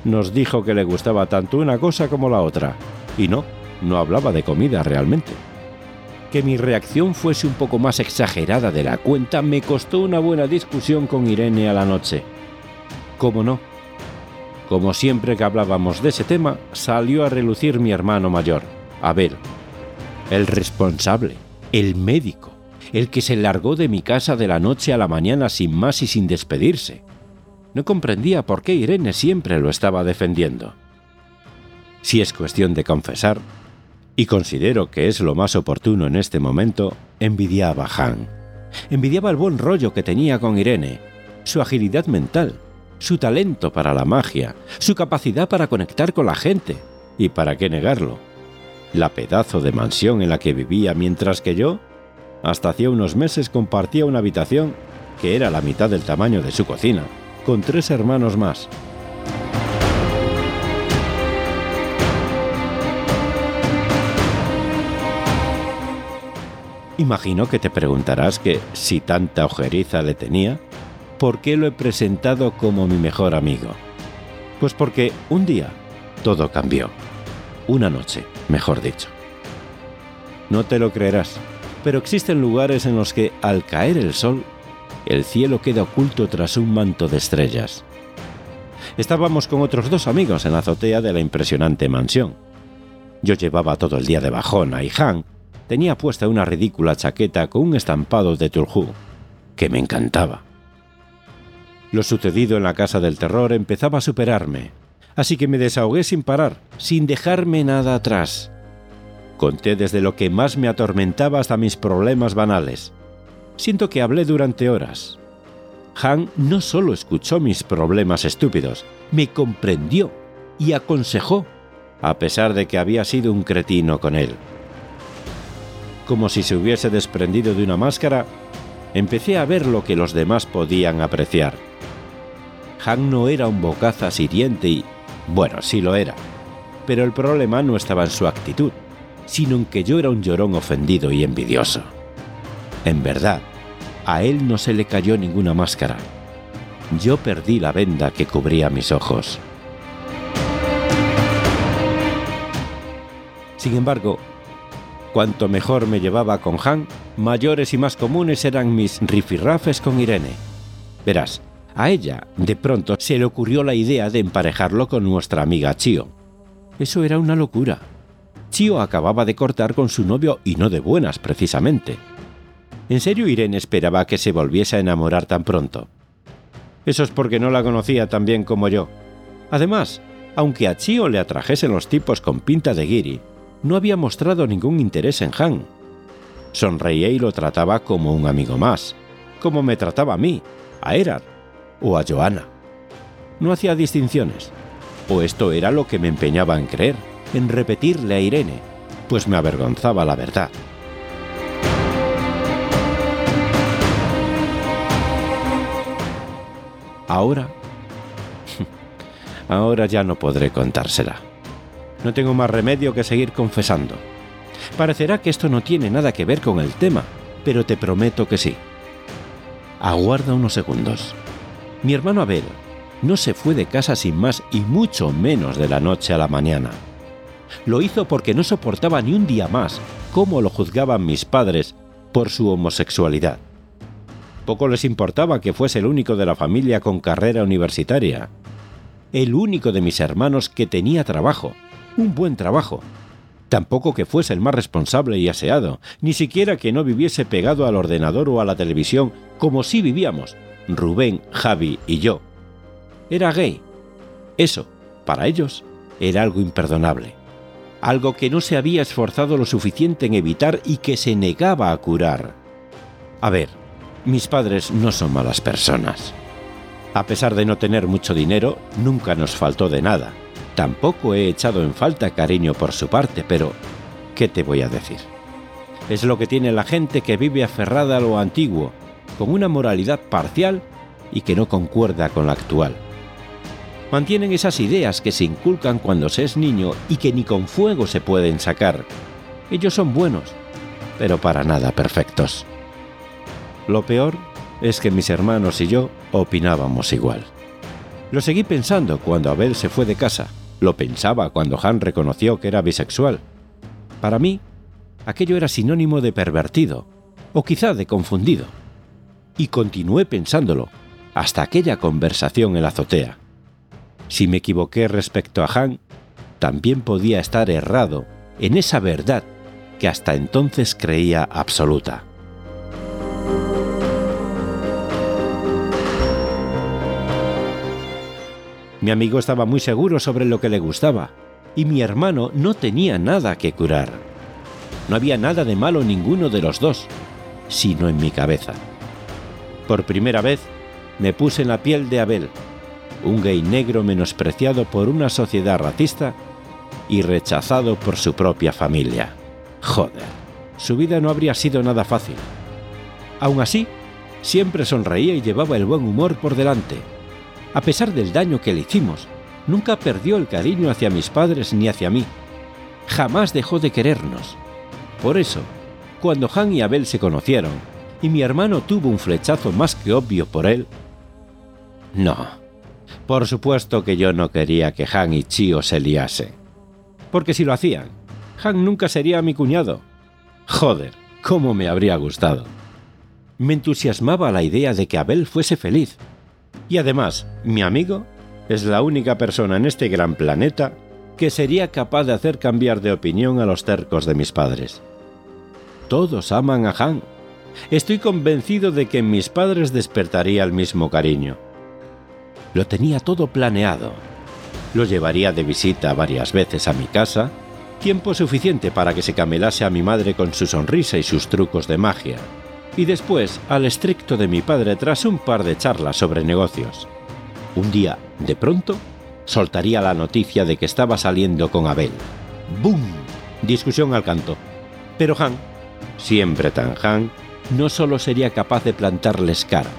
nos dijo que le gustaba tanto una cosa como la otra, y no, no hablaba de comida realmente. Que mi reacción fuese un poco más exagerada de la cuenta me costó una buena discusión con Irene a la noche. ¿Cómo no? Como siempre que hablábamos de ese tema, salió a relucir mi hermano mayor, Abel. El responsable, el médico, el que se largó de mi casa de la noche a la mañana sin más y sin despedirse. No comprendía por qué Irene siempre lo estaba defendiendo. Si es cuestión de confesar, y considero que es lo más oportuno en este momento, envidiaba a Han. Envidiaba el buen rollo que tenía con Irene, su agilidad mental, su talento para la magia, su capacidad para conectar con la gente, y para qué negarlo, la pedazo de mansión en la que vivía mientras que yo, hasta hacía unos meses compartía una habitación que era la mitad del tamaño de su cocina con tres hermanos más. Imagino que te preguntarás que, si tanta ojeriza le tenía, ¿por qué lo he presentado como mi mejor amigo? Pues porque un día todo cambió. Una noche, mejor dicho. No te lo creerás, pero existen lugares en los que, al caer el sol, el cielo queda oculto tras un manto de estrellas. Estábamos con otros dos amigos en la azotea de la impresionante mansión. Yo llevaba todo el día de bajona y Han tenía puesta una ridícula chaqueta con un estampado de Tulhu, que me encantaba. Lo sucedido en la casa del terror empezaba a superarme, así que me desahogué sin parar, sin dejarme nada atrás. Conté desde lo que más me atormentaba hasta mis problemas banales. Siento que hablé durante horas. Han no solo escuchó mis problemas estúpidos, me comprendió y aconsejó, a pesar de que había sido un cretino con él. Como si se hubiese desprendido de una máscara, empecé a ver lo que los demás podían apreciar. Han no era un bocazas hiriente y, bueno, sí lo era, pero el problema no estaba en su actitud, sino en que yo era un llorón ofendido y envidioso. En verdad, a él no se le cayó ninguna máscara. Yo perdí la venda que cubría mis ojos. Sin embargo, cuanto mejor me llevaba con Han, mayores y más comunes eran mis rifirrafes con Irene. Verás, a ella de pronto se le ocurrió la idea de emparejarlo con nuestra amiga Chio. Eso era una locura. Chio acababa de cortar con su novio y no de buenas, precisamente. ¿En serio Irene esperaba que se volviese a enamorar tan pronto? Eso es porque no la conocía tan bien como yo. Además, aunque a Chio le atrajesen los tipos con pinta de guiri, no había mostrado ningún interés en Han. Sonreía y lo trataba como un amigo más, como me trataba a mí, a Erard o a Joanna. No hacía distinciones, o esto era lo que me empeñaba en creer, en repetirle a Irene, pues me avergonzaba la verdad. Ahora... Ahora ya no podré contársela. No tengo más remedio que seguir confesando. Parecerá que esto no tiene nada que ver con el tema, pero te prometo que sí. Aguarda unos segundos. Mi hermano Abel no se fue de casa sin más y mucho menos de la noche a la mañana. Lo hizo porque no soportaba ni un día más cómo lo juzgaban mis padres por su homosexualidad. Poco les importaba que fuese el único de la familia con carrera universitaria. El único de mis hermanos que tenía trabajo, un buen trabajo. Tampoco que fuese el más responsable y aseado, ni siquiera que no viviese pegado al ordenador o a la televisión como si vivíamos, Rubén, Javi y yo. Era gay. Eso, para ellos, era algo imperdonable. Algo que no se había esforzado lo suficiente en evitar y que se negaba a curar. A ver, mis padres no son malas personas. A pesar de no tener mucho dinero, nunca nos faltó de nada. Tampoco he echado en falta cariño por su parte, pero ¿qué te voy a decir? Es lo que tiene la gente que vive aferrada a lo antiguo, con una moralidad parcial y que no concuerda con la actual. Mantienen esas ideas que se inculcan cuando se es niño y que ni con fuego se pueden sacar. Ellos son buenos, pero para nada perfectos. Lo peor es que mis hermanos y yo opinábamos igual. Lo seguí pensando cuando Abel se fue de casa. Lo pensaba cuando Han reconoció que era bisexual. Para mí, aquello era sinónimo de pervertido, o quizá de confundido. Y continué pensándolo, hasta aquella conversación en la azotea. Si me equivoqué respecto a Han, también podía estar errado en esa verdad que hasta entonces creía absoluta. Mi amigo estaba muy seguro sobre lo que le gustaba, y mi hermano no tenía nada que curar. No había nada de malo ninguno de los dos, sino en mi cabeza. Por primera vez me puse en la piel de Abel, un gay negro menospreciado por una sociedad racista y rechazado por su propia familia. Joder, su vida no habría sido nada fácil. Aún así, siempre sonreía y llevaba el buen humor por delante a pesar del daño que le hicimos, nunca perdió el cariño hacia mis padres ni hacia mí. Jamás dejó de querernos. Por eso, cuando Han y Abel se conocieron, y mi hermano tuvo un flechazo más que obvio por él, no. Por supuesto que yo no quería que Han y Chio se liase. Porque si lo hacían, Han nunca sería mi cuñado. Joder, cómo me habría gustado. Me entusiasmaba la idea de que Abel fuese feliz, y además, mi amigo es la única persona en este gran planeta que sería capaz de hacer cambiar de opinión a los tercos de mis padres. Todos aman a Han. Estoy convencido de que en mis padres despertaría el mismo cariño. Lo tenía todo planeado. Lo llevaría de visita varias veces a mi casa, tiempo suficiente para que se camelase a mi madre con su sonrisa y sus trucos de magia y después al estricto de mi padre tras un par de charlas sobre negocios. Un día, de pronto, soltaría la noticia de que estaba saliendo con Abel. ¡Bum! Discusión al canto. Pero Han, siempre tan Han, no solo sería capaz de plantarles cara,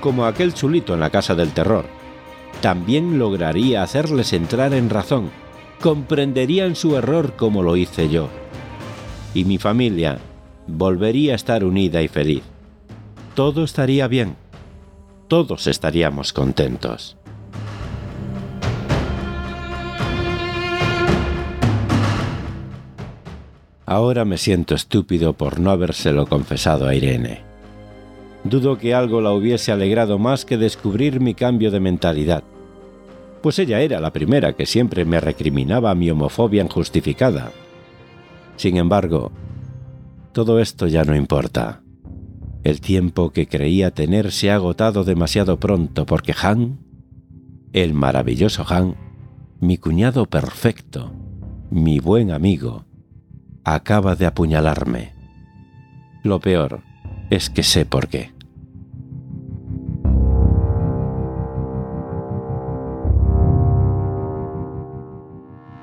como aquel chulito en la casa del terror, también lograría hacerles entrar en razón, comprenderían su error como lo hice yo. Y mi familia volvería a estar unida y feliz. Todo estaría bien. Todos estaríamos contentos. Ahora me siento estúpido por no habérselo confesado a Irene. Dudo que algo la hubiese alegrado más que descubrir mi cambio de mentalidad. pues ella era la primera que siempre me recriminaba mi homofobia injustificada. Sin embargo, todo esto ya no importa. El tiempo que creía tener se ha agotado demasiado pronto porque Han, el maravilloso Han, mi cuñado perfecto, mi buen amigo, acaba de apuñalarme. Lo peor es que sé por qué.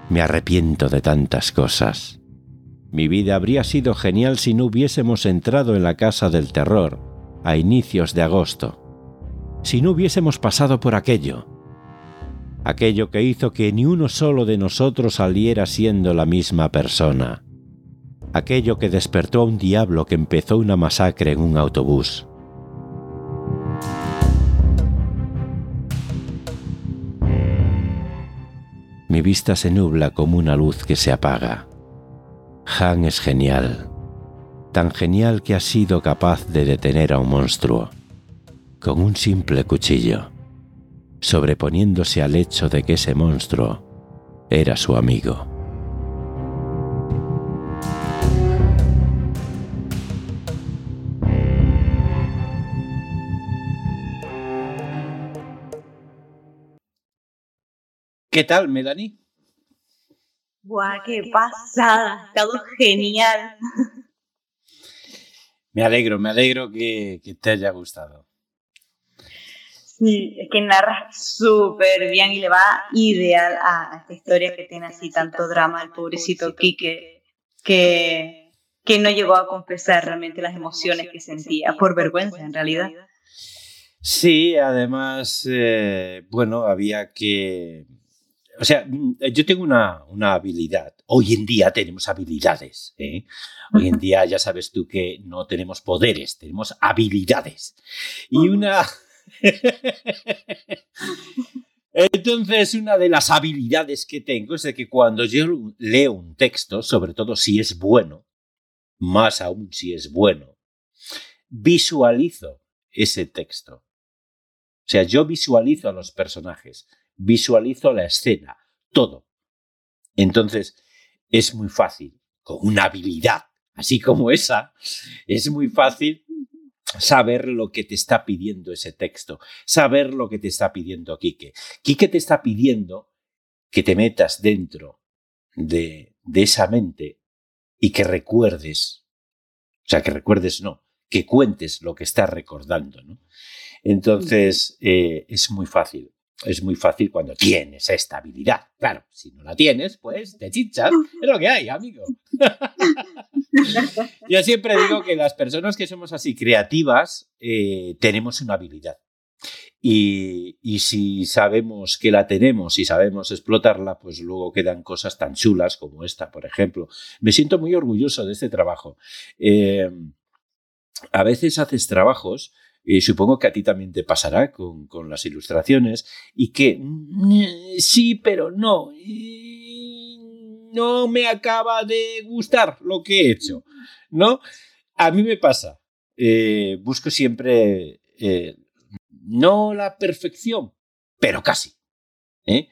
Me arrepiento de tantas cosas. Mi vida habría sido genial si no hubiésemos entrado en la casa del terror a inicios de agosto. Si no hubiésemos pasado por aquello. Aquello que hizo que ni uno solo de nosotros saliera siendo la misma persona. Aquello que despertó a un diablo que empezó una masacre en un autobús. Mi vista se nubla como una luz que se apaga. Han es genial, tan genial que ha sido capaz de detener a un monstruo, con un simple cuchillo, sobreponiéndose al hecho de que ese monstruo era su amigo. ¿Qué tal, Melanie? ¡Guau, qué pasada! Ha estado genial. Me alegro, me alegro que, te haya gustado. Sí, es que narra súper bien y le va ideal a esta historia que tiene así tanto drama el pobrecito Quique, que, que no llegó a confesar realmente las emociones que sentía, por vergüenza en realidad. Sí, además, eh, bueno, había que o sea, mm, yo tengo una, habilidad. Hoy en día tenemos habilidades. ¿eh? Hoy en día ya sabes tú que no tenemos poderes, tenemos habilidades. Y una... Entonces, una de las habilidades que tengo es de que cuando yo leo un texto, sobre todo si es bueno, más aún si es bueno, visualizo ese texto. O sea, yo visualizo a los personajes visualizo la escena, todo. Entonces, es muy fácil, con una habilidad así como esa, es muy fácil saber lo que te está pidiendo ese texto, saber lo que te está pidiendo Quique. Quique te está pidiendo que te metas dentro de, esa mente y que recuerdes, o sea, que recuerdes no, que cuentes lo que estás recordando, ¿no? Entonces, eh, es muy fácil es muy fácil cuando tienes esta habilidad. Claro, si no la tienes, pues te chichas. Es lo que hay, amigo. Yo siempre digo que las personas que somos así creativas eh, tenemos una habilidad. Y, y, si sabemos que la tenemos y sabemos explotarla, pues luego quedan cosas tan chulas como esta, por ejemplo. Me siento muy orgulloso de este trabajo. Eh, a veces haces trabajos y supongo que a ti también te pasará con, las ilustraciones y que mm, sí, pero no, no me acaba de gustar lo que he hecho, ¿no? A mí me pasa, eh, busco siempre eh, no la perfección, pero casi. ¿eh?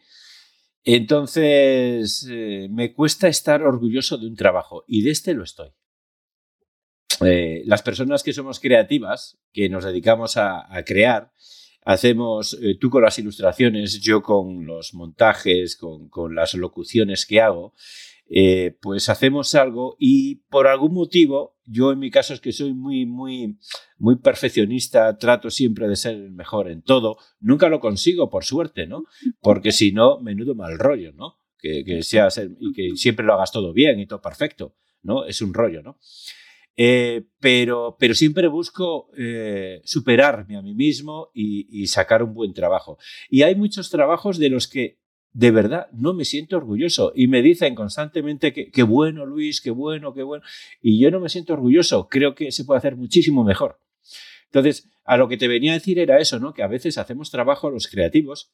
Entonces, me cuesta estar orgulloso de un trabajo y de este lo estoy. Eh, las personas que somos creativas, que nos dedicamos a, crear, hacemos, eh, tú con las ilustraciones, yo con los montajes, con, las locuciones que hago, eh, pues hacemos algo y por algún motivo, yo en mi caso es que soy muy, muy, muy perfeccionista, trato siempre de ser el mejor en todo, nunca lo consigo, por suerte, ¿no? Porque si no, menudo mal rollo, ¿no? Que, sea y que siempre lo hagas todo bien y todo perfecto, ¿no? Es un rollo, ¿no? Eh, pero, siempre busco eh, superarme a mí mismo y, sacar un buen trabajo. Y hay muchos trabajos de los que de verdad no me siento orgulloso y me dicen constantemente que bueno Luis, qué bueno, qué bueno. Y yo no me siento orgulloso, creo que se puede hacer muchísimo mejor. Entonces, a lo que te venía a decir era eso, ¿no? Que a veces hacemos trabajo a los creativos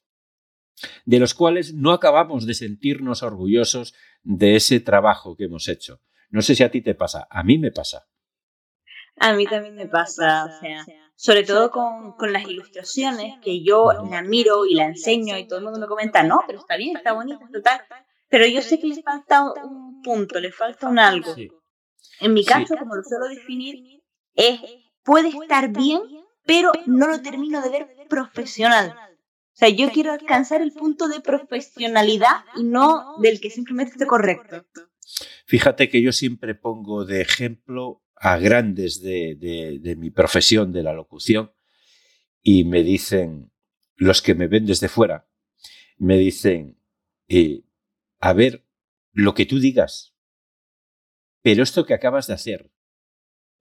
de los cuales no acabamos de sentirnos orgullosos de ese trabajo que hemos hecho. No sé si a ti te pasa, a mí me pasa. A mí también me pasa, o sea, sobre todo con, con, las ilustraciones, que yo la miro y la enseño y todo el mundo me comenta, no, pero está bien, está bonita, total. Pero yo sé que le falta un punto, le falta un algo. En mi caso, como lo suelo definir, es, puede estar bien, pero no lo termino de ver profesional. O sea, yo quiero alcanzar el punto de profesionalidad y no del que simplemente esté correcto. Fíjate que yo siempre pongo de ejemplo a grandes de, mi profesión, de la locución, y me dicen, los que me ven desde fuera, me dicen, eh, a ver, lo que tú digas, pero esto que acabas de hacer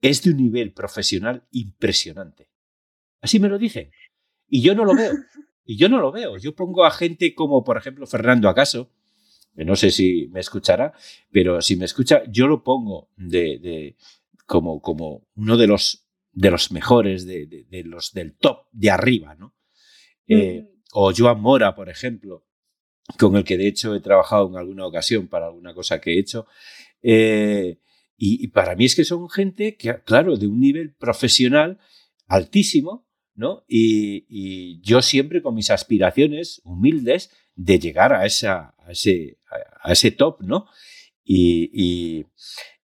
es de un nivel profesional impresionante. Así me lo dicen. Y yo no lo veo. Y yo no lo veo. Yo pongo a gente como, por ejemplo, Fernando Acaso, no sé si me escuchará, pero si me escucha, yo lo pongo de, como, como uno de los, de los mejores, de, los del top de arriba, ¿no? Eh, o Joan Mora, por ejemplo, con el que de hecho he trabajado en alguna ocasión para alguna cosa que he hecho. Eh, y, para mí es que son gente que, claro, de un nivel profesional altísimo, ¿no? Y, yo siempre con mis aspiraciones humildes de llegar a, esa, a, ese, a ese top, ¿no? Y,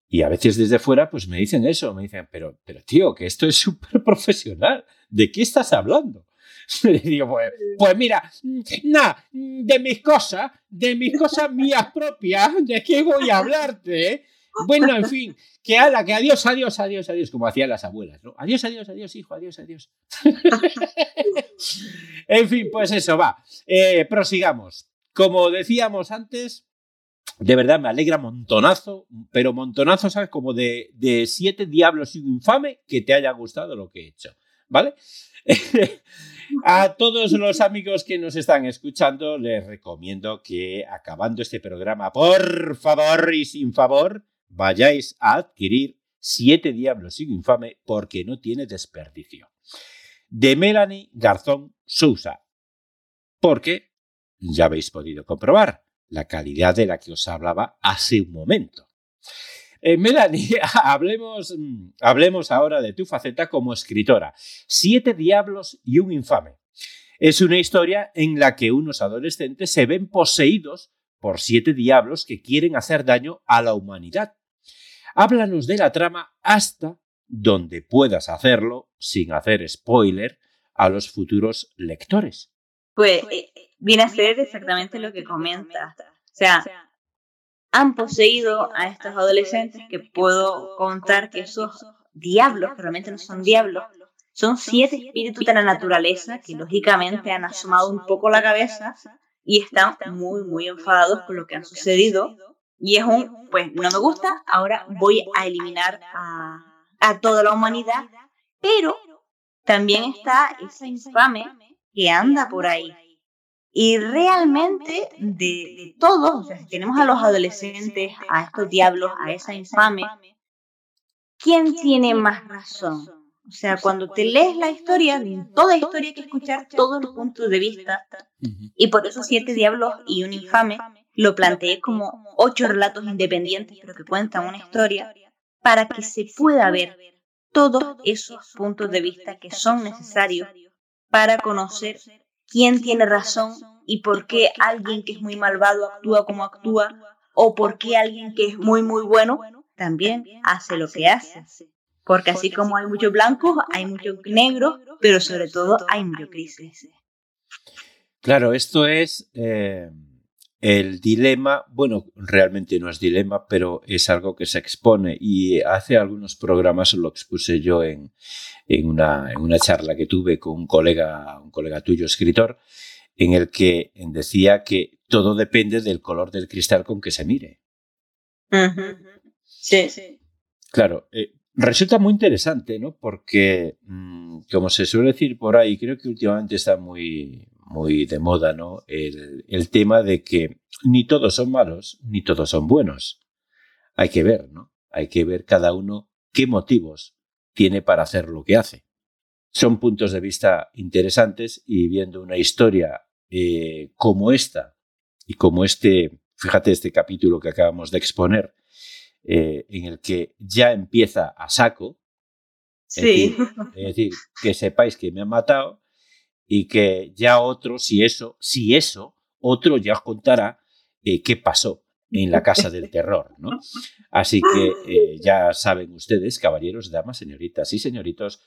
y, a veces desde fuera, pues me dicen eso, me dicen, pero, pero tío, que esto es súper profesional, ¿de qué estás hablando? digo, pues, pues, mira, nada, de mis cosas, de mis cosas mías propias, ¿de qué voy a hablarte? Bueno, en fin, que ala, que adiós, adiós, adiós, adiós, como hacían las abuelas, ¿no? Adiós, adiós, adiós, hijo, adiós, adiós. en fin, pues eso, va. Eh, prosigamos. Como decíamos antes, de verdad me alegra montonazo, pero montonazo, ¿sabes? Como de, de siete diablos y un infame que te haya gustado lo que he hecho, ¿vale? A todos los amigos que nos están escuchando, les recomiendo que acabando este programa, por favor y sin favor, vayáis a adquirir Siete Diablos sin Infame porque no tiene desperdicio. De Melanie Garzón Sousa. Porque ya habéis podido comprobar la calidad de la que os hablaba hace un momento. Eh, Melanie, hablemos, mm, hablemos ahora de tu faceta como escritora. Siete diablos y un infame. Es una historia en la que unos adolescentes se ven poseídos por siete diablos que quieren hacer daño a la humanidad. Háblanos de la trama hasta donde puedas hacerlo sin hacer spoiler a los futuros lectores. Pues eh, viene a ser exactamente lo que comenta. O sea, han poseído a estos adolescentes que puedo contar que esos diablos, que realmente no son diablos, son siete espíritus de la naturaleza que lógicamente han asomado un poco la cabeza y están muy, muy enfadados por lo que han sucedido. Y es un, pues no me gusta, ahora voy a eliminar a, a toda la humanidad, pero también está esa infame que anda por ahí y realmente de, todos, o sea, si tenemos a los adolescentes, a estos diablos, a esa infame, ¿quién tiene más razón? O sea, cuando te lees la historia, en toda historia hay que escuchar todos los puntos de vista. Y por eso Siete Diablos y un Infame lo planteé como ocho relatos independientes, pero que cuentan una historia, para que se pueda ver todos esos puntos de vista que son necesarios para conocer quién tiene razón y por qué alguien que es muy malvado actúa como actúa o por qué alguien que es muy muy bueno también hace lo que hace. Porque así como hay muchos blancos, hay muchos negros, pero sobre todo hay muchos grises. Claro, esto es eh, el dilema, bueno, realmente no es dilema, pero es algo que se expone y hace algunos programas lo expuse yo en, en, una, en una charla que tuve con un colega, un colega tuyo, escritor, en el que decía que todo depende del color del cristal con que se mire. Sí, sí. Claro, eh, resulta muy interesante, ¿no? Porque, mm, como se suele decir por ahí, creo que últimamente está muy, muy de moda, ¿no? El, tema de que ni todos son malos, ni todos son buenos. Hay que ver, ¿no? Hay que ver cada uno qué motivos tiene para hacer lo que hace. Son puntos de vista interesantes y viendo una historia eh, como esta y como este, fíjate este capítulo que acabamos de exponer, eh, en el que ya empieza a saco, Sí. Es decir, que sepáis que me han matado y que ya otro, si eso, si eso, otro ya os contará eh, qué pasó en la casa del terror. Así que eh, ya saben ustedes, caballeros, damas, señoritas y señoritos,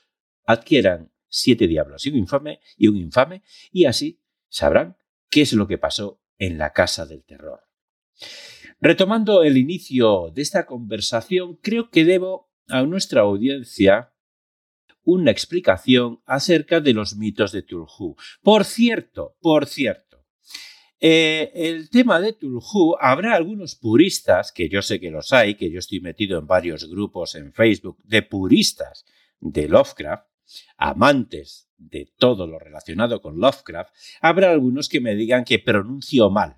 adquieran siete diablos y un infame y un infame y así sabrán qué es lo que pasó en la casa del terror. Retomando el inicio de esta conversación, creo que debo a nuestra audiencia una explicación acerca de los mitos de Tulhu. Por cierto, por cierto, eh, el tema de Tulhu, habrá algunos puristas, que yo sé que los hay, que yo estoy metido en varios grupos en Facebook de puristas de Lovecraft, amantes de todo lo relacionado con Lovecraft, habrá algunos que me digan que pronuncio mal.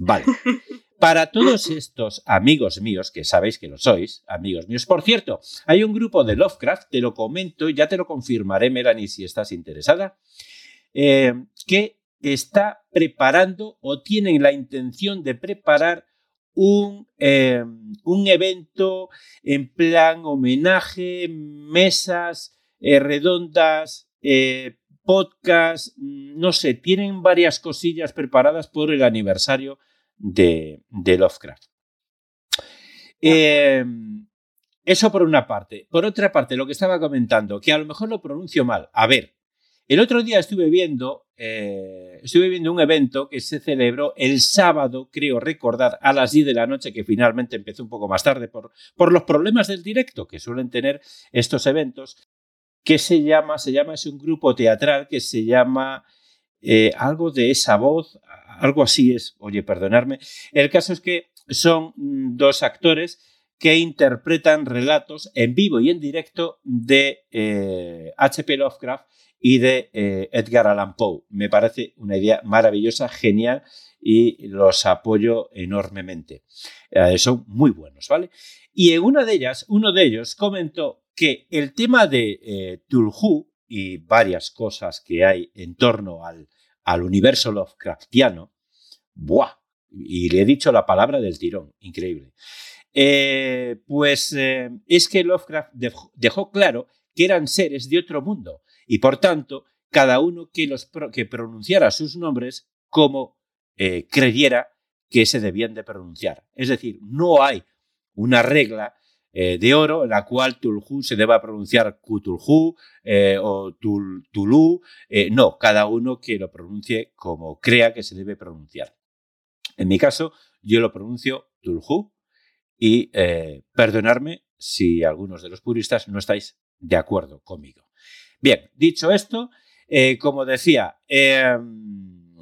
Vale. Para todos estos amigos míos, que sabéis que lo sois, amigos míos, por cierto, hay un grupo de Lovecraft, te lo comento ya te lo confirmaré, Melanie, si estás interesada, eh, que está preparando o tienen la intención de preparar un, eh, un evento en plan homenaje, mesas eh, redondas, eh, podcast, mm, no sé, tienen varias cosillas preparadas por el aniversario de, de Lovecraft. Em, eso por una parte. Por otra parte, lo que estaba comentando, que a lo mejor lo pronuncio mal. A ver, el otro día estuve viendo, eh, estuve viendo un evento que se celebró el sábado, creo recordar, a las 10 de la noche, que finalmente empezó un poco más tarde por, por los problemas del directo que suelen tener estos eventos, que se llama, se llama, es un grupo teatral que se llama eh, algo de esa voz, algo así es, oye, perdonarme. El caso es que son mm, dos actores que interpretan relatos en vivo y en directo de H.P. Eh, Lovecraft y de eh, Edgar Allan Poe. Me parece una idea maravillosa, genial y los apoyo enormemente. son muy buenos, ¿vale? Y en una de ellas, uno de ellos comentó que el tema de Tulhu y varias cosas que hay en torno al, al universo Lovecraftiano, ¡buah! Y le he dicho la palabra del tirón, increíble. Eh, pues eh, es que Lovecraft dejó, claro que eran seres de otro mundo y por tanto cada uno que, los, que pronunciara sus nombres como creyera que se debían de pronunciar. Es decir, no hay una regla eh, de oro, en la cual Tulhu se deba pronunciar Cthulhu eh, o tul, Tulu. Eh, no, cada uno que lo pronuncie como crea que se debe pronunciar. En mi caso, yo lo pronuncio Tulhu y perdonarme si algunos de los puristas no estáis de acuerdo conmigo. Bien, dicho esto, como decía, em,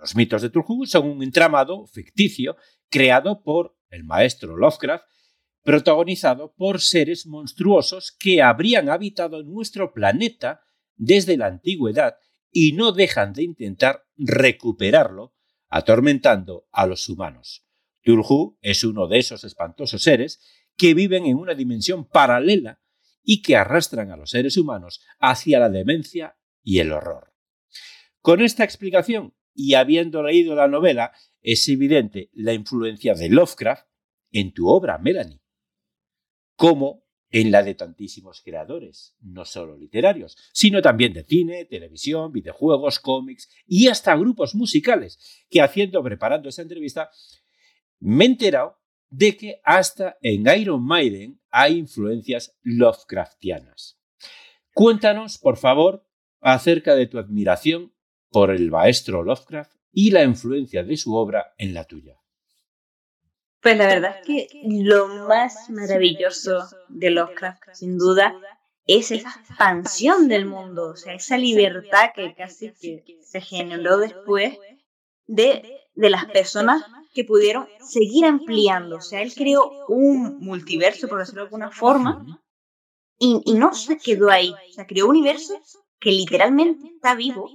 los mitos de Tulhu son un entramado ficticio creado por el maestro Lovecraft protagonizado por seres monstruosos que habrían habitado nuestro planeta desde la antigüedad y no dejan de intentar recuperarlo, atormentando a los humanos. Tulhu es uno de esos espantosos seres que viven en una dimensión paralela y que arrastran a los seres humanos hacia la demencia y el horror. Con esta explicación, y habiendo leído la novela, es evidente la influencia de Lovecraft en tu obra, Melanie como en la de tantísimos creadores, no solo literarios, sino también de cine, televisión, videojuegos, cómics y hasta grupos musicales, que haciendo, preparando esta entrevista, me he enterado de que hasta en Iron Maiden hay influencias Lovecraftianas. Cuéntanos, por favor, acerca de tu admiración por el maestro Lovecraft y la influencia de su obra en la tuya. Pues la verdad es que lo más maravilloso de Lovecraft, sin duda, es esa expansión del mundo, o sea, esa libertad que casi que se generó después de, de las personas que pudieron seguir ampliando. O sea, él creó un multiverso, por decirlo de alguna forma, y, y no se quedó ahí. O sea, creó un universo que literalmente está vivo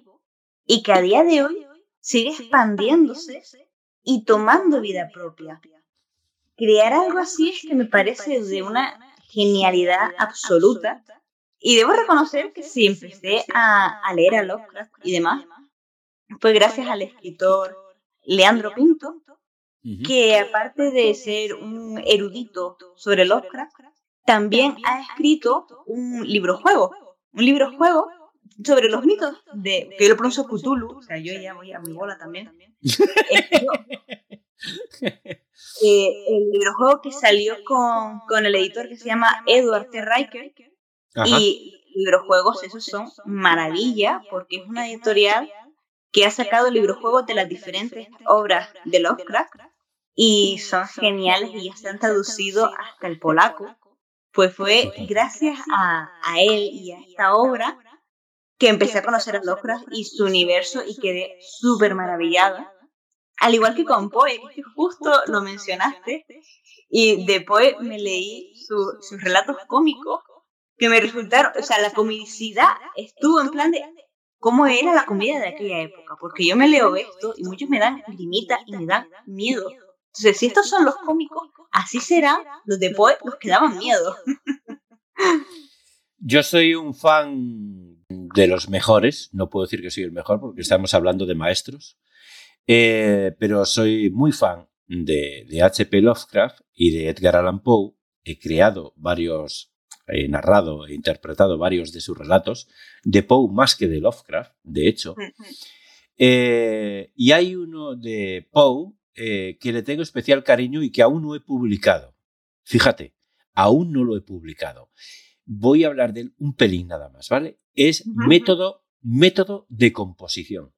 y que a día de hoy sigue expandiéndose y tomando vida propia crear algo así es que me parece de una genialidad absoluta. Y debo reconocer que sí, empecé a, leer a Lovecraft y demás, fue gracias al escritor Leandro Pinto, que aparte de ser un erudito sobre Lovecraft, también ha escrito un libro juego, un libro juego sobre los mitos de, que yo lo pronuncio Cthulhu, o sea, yo ya voy a mi bola también. Eh, el libro juego que salió con, con, el editor que se llama Edward T. Riker, y librojuegos, esos son maravilla, porque es una editorial que ha sacado librojuegos de las diferentes obras de Lovecraft y son geniales y ya se han traducido hasta el polaco. Pues fue gracias a, a él y a esta obra que empecé a conocer a Lovecraft y su universo y quedé súper maravillada. Al igual que con Poe, que justo lo mencionaste, y de Poe me leí sus relatos cómicos que me resultaron, o sea, la comicidad estuvo en plan de cómo era la comedia de aquella época, porque yo me leo esto y muchos me dan limita y me dan miedo. Entonces, si estos son los cómicos, así serán los de Poe los que daban miedo. Yo soy un fan de los mejores, no puedo decir que soy el mejor porque estamos hablando de maestros, eh, pero soy muy fan de, de H.P. Lovecraft y de Edgar Allan Poe. He creado varios he narrado e interpretado varios de sus relatos, de Poe más que de Lovecraft, de hecho. Eh, y hay uno de Poe eh, que le tengo especial cariño y que aún no he publicado. Fíjate, aún no lo he publicado. Voy a hablar de él un pelín nada más, ¿vale? Es método, método de composición.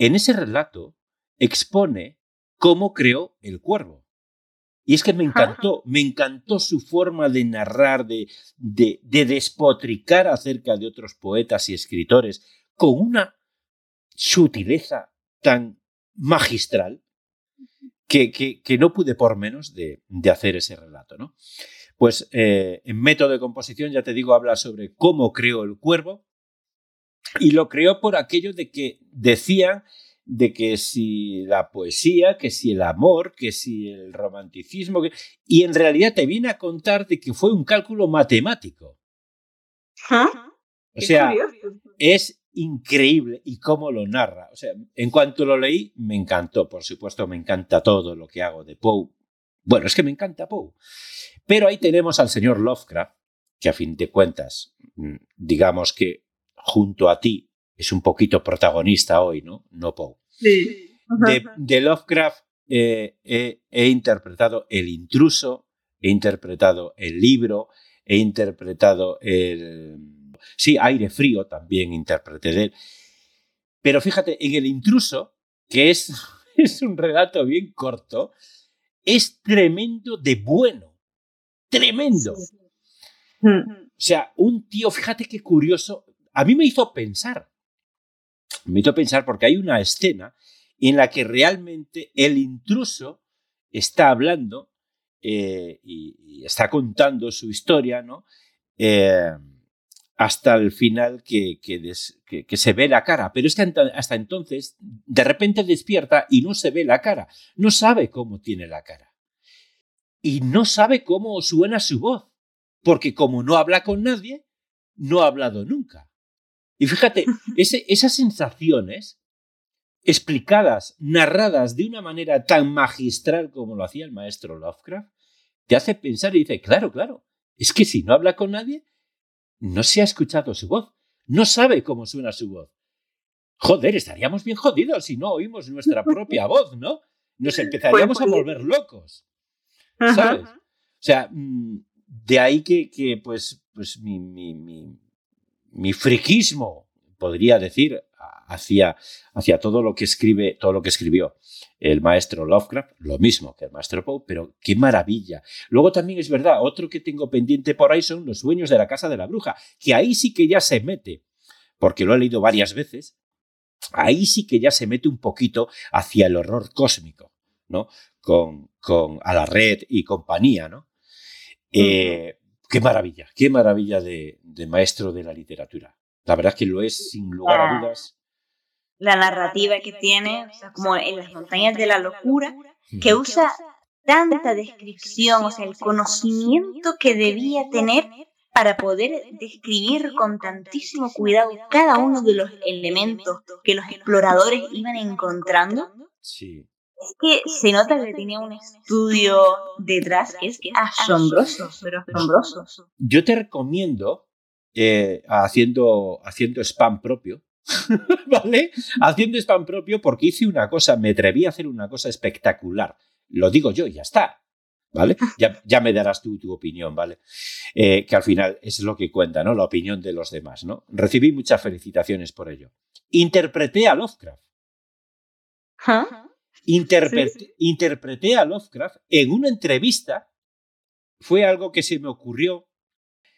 En ese relato expone cómo creó el cuervo. Y es que me encantó, me encantó su forma de narrar, de, de, despotricar acerca de otros poetas y escritores con una sutileza tan magistral que, que, no pude por menos de, de hacer ese relato. ¿no? Pues eh, en método de composición, ya te digo, habla sobre cómo creó el cuervo y lo creó por aquello de que decían de que si la poesía, que si el amor, que si el romanticismo, y en realidad te viene a contar de que fue un cálculo matemático. O sea, es increíble y cómo lo narra. O sea, en cuanto lo leí, me encantó. Por supuesto, me encanta todo lo que hago de Poe. Bueno, es que me encanta Poe. Pero ahí tenemos al señor Lovecraft, que a fin de cuentas, mm, digamos que junto a ti es un poquito protagonista hoy, ¿no? No Poe. De, Lovecraft eh, he, interpretado El intruso, he interpretado el libro, he interpretado el... Sí, Aire Frío también interpreté de él. Pero fíjate, en El intruso, que es, es un relato bien corto, es tremendo de bueno. Tremendo. O sea, un tío, fíjate qué curioso, a mí me hizo pensar me hizo pensar porque hay una escena en la que realmente el intruso está hablando eh, y, está contando su historia, ¿no? Eh, hasta el final que, que, se ve la cara. Pero es que hasta entonces, de repente despierta y no se ve la cara. No sabe cómo tiene la cara. Y no sabe cómo suena su voz. Porque como no habla con nadie, no ha hablado nunca. Y fíjate, esas sensaciones explicadas, narradas de una manera tan magistral como lo hacía el maestro Lovecraft, te hace pensar y dice, claro, claro, es que si no habla con nadie, no se ha escuchado su voz, no sabe cómo suena su voz. Joder, estaríamos bien jodidos si no oímos nuestra propia voz, ¿no? Nos empezaríamos a volver locos. ¿Sabes? O sea, mm, de ahí que, que pues, pues mi, mi, mi, mi friquismo, podría decir, hacia, hacia todo lo que escribe, todo lo que escribió el maestro Lovecraft, lo mismo que el maestro Poe, pero qué maravilla. Luego también es verdad, otro que tengo pendiente por ahí son los sueños de la casa de la bruja, que ahí sí que ya se mete, porque lo he leído varias veces, ahí sí que ya se mete un poquito hacia el horror cósmico, ¿no? Con, con a la red y compañía, ¿no? Eh, qué maravilla, qué maravilla de, maestro de la literatura. La verdad es que lo es sin lugar a dudas. La narrativa que tiene, como en las montañas de la locura, que usa tanta descripción, o sea, el conocimiento que debía tener para poder describir con tantísimo cuidado cada uno de los elementos que los exploradores iban encontrando. Sí. Es que se nota que tenía un estudio detrás que es asombroso, pero asombroso. Yo te recomiendo, eh, haciendo, haciendo spam propio, ¿vale? Haciendo spam propio porque hice una cosa, me atreví a hacer una cosa espectacular. Lo digo yo y ya está. ¿Vale? Ya, ya me darás tú tu opinión, ¿vale? Eh, que al final es lo que cuenta, ¿no? La opinión de los demás, ¿no? Recibí muchas felicitaciones por ello. Interpreté a Lovecraft. Interpreté a Lovecraft en una entrevista. Fue algo que se me ocurrió.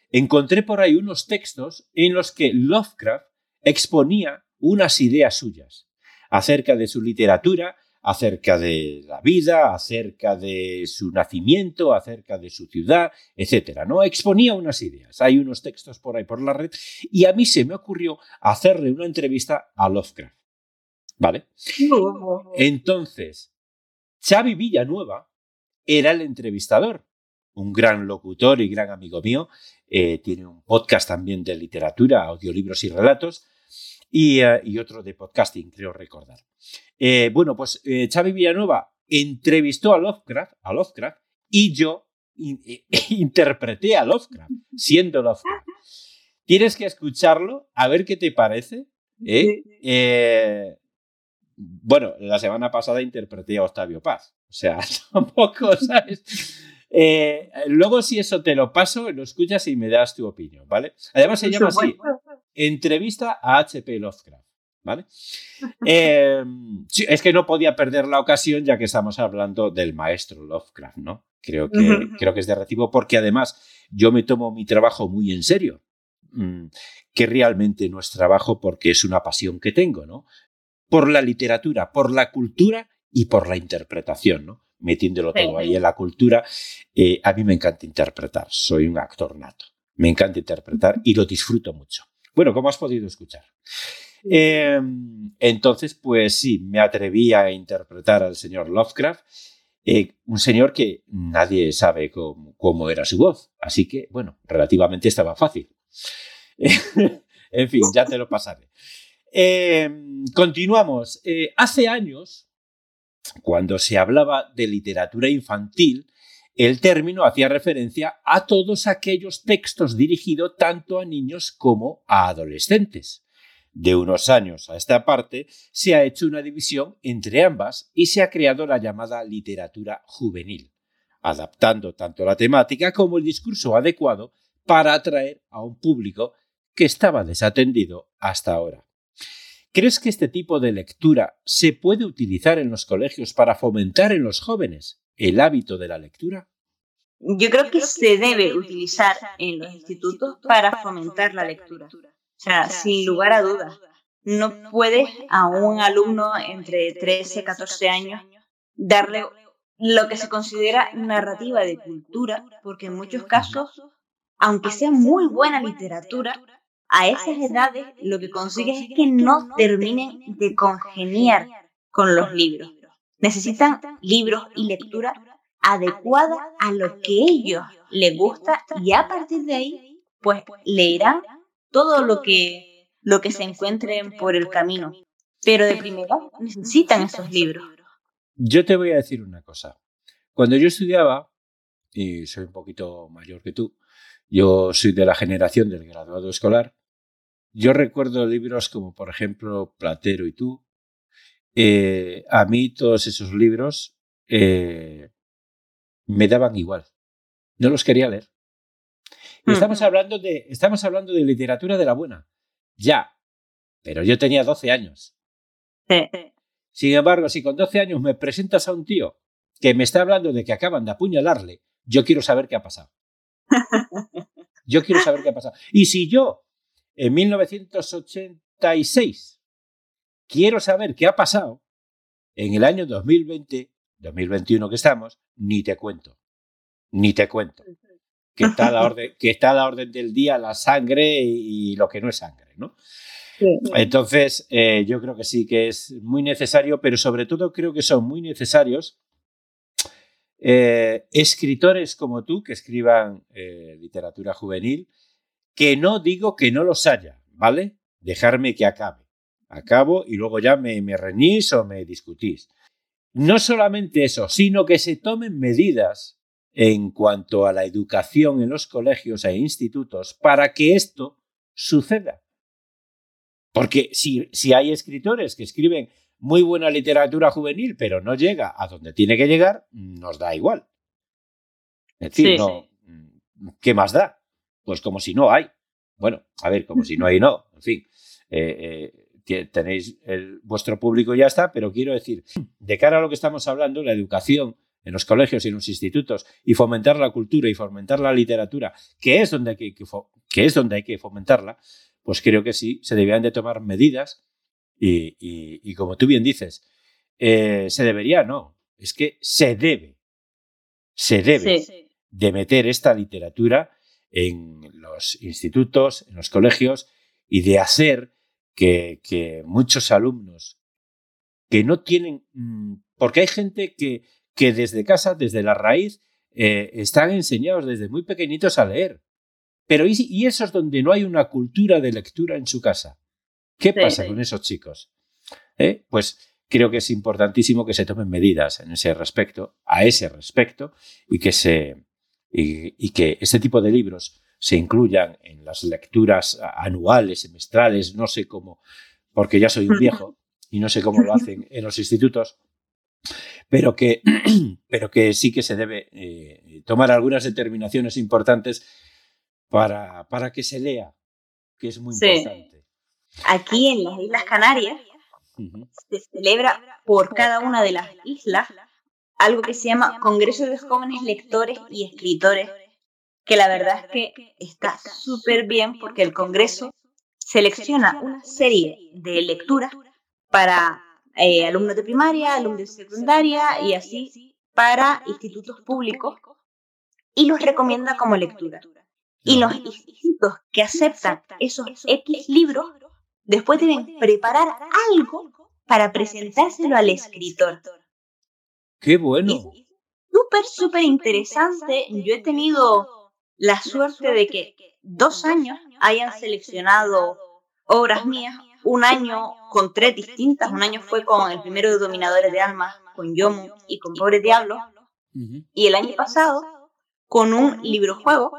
Encontré por ahí unos textos en los que Lovecraft exponía unas ideas suyas acerca de su literatura, acerca de la vida, acerca de su nacimiento, acerca de su ciudad, etcétera, ¿no? Exponía unas ideas. Hay unos textos por ahí por la red y a mí se me ocurrió hacerle una entrevista a Lovecraft. ¿Vale? Entonces, Xavi Villanueva era el entrevistador, un gran locutor y gran amigo mío. Eh, tiene un podcast también de literatura, audiolibros y relatos. Eh, y, otro de podcasting, creo recordar. Eh, bueno, pues eh, Xavi Villanueva entrevistó a Lovecraft, a Lovecraft y yo interpreté a Lovecraft, siendo Lovecraft. Tienes que escucharlo, a ver qué te parece. Bueno, la semana pasada interpreté a Octavio Paz. O sea, tampoco, ¿sabes? luego, si eso te lo paso, lo escuchas y me das tu opinión, ¿vale? Además, se llama así entrevista a H.P. Lovecraft. ¿Vale? Em, es que no podía perder la ocasión ya que estamos hablando del maestro Lovecraft, ¿no? Creo que, creo que es de recibo porque además yo me tomo mi trabajo muy en serio, mm, que realmente no es trabajo porque es una pasión que tengo, ¿no? Por la literatura, por la cultura y por la interpretación, ¿no? Metiéndolo todo ahí en la cultura, eh, a mí me encanta interpretar, soy un actor nato, me encanta interpretar y lo disfruto mucho. Bueno, como has podido escuchar. Em, entonces, pues sí, me atreví a interpretar al señor Lovecraft, eh, un señor que nadie sabe cómo, era su voz, así que, bueno, relativamente estaba fácil. en fin, ya te lo pasaré. Em, continuamos. Eh, hace años, cuando se hablaba de literatura infantil, el término hacía referencia a todos aquellos textos dirigidos tanto a niños como a adolescentes. De unos años a esta parte se ha hecho una división entre ambas y se ha creado la llamada literatura juvenil, adaptando tanto la temática como el discurso adecuado para atraer a un público que estaba desatendido hasta ahora. ¿Crees que este tipo de lectura se puede utilizar en los colegios para fomentar en los jóvenes el hábito de la lectura? Yo creo que se debe utilizar en los institutos para fomentar la lectura. O sea, sin lugar a dudas. No puedes a un alumno entre 13 y 14 años darle lo que se considera narrativa de cultura, porque en muchos casos, aunque sea muy buena literatura, a esas edades lo que consigues es que no terminen de congeniar con los libros necesitan libros y lectura adecuada a lo que ellos les gusta y a partir de ahí, pues leerán todo lo que, lo que se encuentren por el camino. Pero de primero necesitan esos libros. Yo te voy a decir una cosa. Cuando yo estudiaba, y soy un poquito mayor que tú, yo soy de la generación del graduado escolar, yo recuerdo libros como, por ejemplo, Platero y tú, eh, a mí todos esos libros eh, me daban igual. No los quería leer. estamos, hablando de, estamos hablando de literatura de la buena. Ya. Pero yo tenía 12 años. Sin embargo, si con 12 años me presentas a un tío que me está hablando de que acaban de apuñalarle, yo quiero saber qué ha pasado. Yo quiero saber qué ha pasado. Y si yo, en 1986, quiero saber qué ha pasado en el año 2020, 2021 que estamos, ni te cuento. Ni te cuento. Que está a la orden, que está la orden del día la sangre y, lo que no es sangre, ¿no? Entonces, eh, yo creo que sí que es muy necesario, pero sobre todo creo que son muy necesarios eh, escritores como tú que escriban eh, literatura juvenil, que no digo que no los haya, ¿vale? Dejarme que acabe acabo y luego ya me, me reñís o me discutís. no solamente eso, sino que se tomen medidas en cuanto a la educación en los colegios e institutos para que esto suceda. Porque si, si hay escritores que escriben muy buena literatura juvenil, pero no llega a donde tiene que llegar, nos da igual. Es decir, no, ¿qué más da? Pues como si no hay. Bueno, a ver, como si no hay, no. En fin, eh, eh, tenéis el, vuestro público y ya está, pero quiero decir, de cara a lo que estamos hablando, la educación en los colegios y en los institutos y fomentar la cultura y fomentar la literatura, que es donde hay que, que es donde hay que fomentarla, pues creo que sí, se deberían de tomar medidas y, como tú bien dices, eh, se debería, no, es que se debe, se debe de meter esta literatura en los institutos, en los colegios y de hacer que, que muchos alumnos que no tienen, mm, porque hay gente que, que desde casa, desde la raíz, eh, están enseñados desde muy pequeñitos a leer. Pero ¿y, eso es donde no hay una cultura de lectura en su casa? ¿Qué pasa con esos chicos? ¿Eh? Pues creo que es importantísimo que se tomen medidas en ese respecto, a ese respecto, y que, se, y, que este tipo de libros se incluyan en las lecturas anuales, semestrales, no sé cómo, porque ya soy un viejo y no sé cómo lo hacen en los institutos, pero que, pero que sí que se debe eh, tomar algunas determinaciones importantes para, para, que se lea, que es muy importante. Aquí en las Islas Canarias se celebra por cada una de las islas algo que se llama Congreso de Jóvenes Lectores y Escritores, que la verdad es que está súper bien porque el Congreso selecciona una serie de lecturas para eh, alumnos de primaria, alumnos de secundaria y así para institutos públicos y los recomienda como lectura. Y los institutos que aceptan esos X libros después deben preparar algo para presentárselo al escritor. ¡Qué bueno! Súper, súper interesante. Yo he tenido la suerte de que dos años hayan seleccionado obras mías un año con tres distintas. Un año fue con el primero de Dominadores de Almas, con Yomu y con Pobre Diablo. Y el año pasado con un libro juego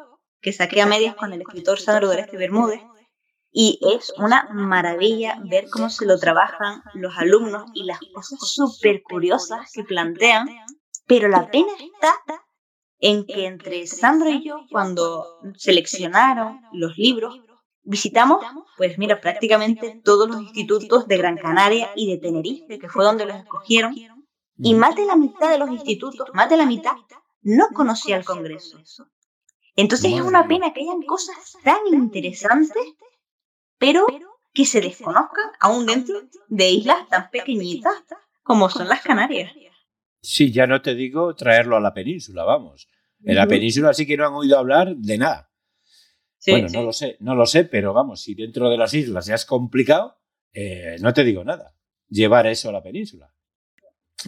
que saqué a medias con el escritor Sandro Doreste Bermúdez. Y es una maravilla ver cómo se lo trabajan los alumnos y las cosas súper curiosas que plantean. Pero la pena está en que entre Sandro y yo, cuando seleccionaron los libros, Visitamos, pues mira, prácticamente todos los institutos de Gran Canaria y de Tenerife, que fue donde los escogieron, y más de la mitad de los institutos, más de la mitad, no conocía el Congreso. Entonces es una pena que hayan cosas tan interesantes, pero que se desconozcan aún dentro de islas tan pequeñitas como son las Canarias. Sí, ya no te digo traerlo a la península, vamos. En la península sí que no han oído hablar de nada bueno, no lo sé, no lo sé, pero vamos, si dentro de las islas ya es complicado, eh, no te digo nada. Llevar eso a la península.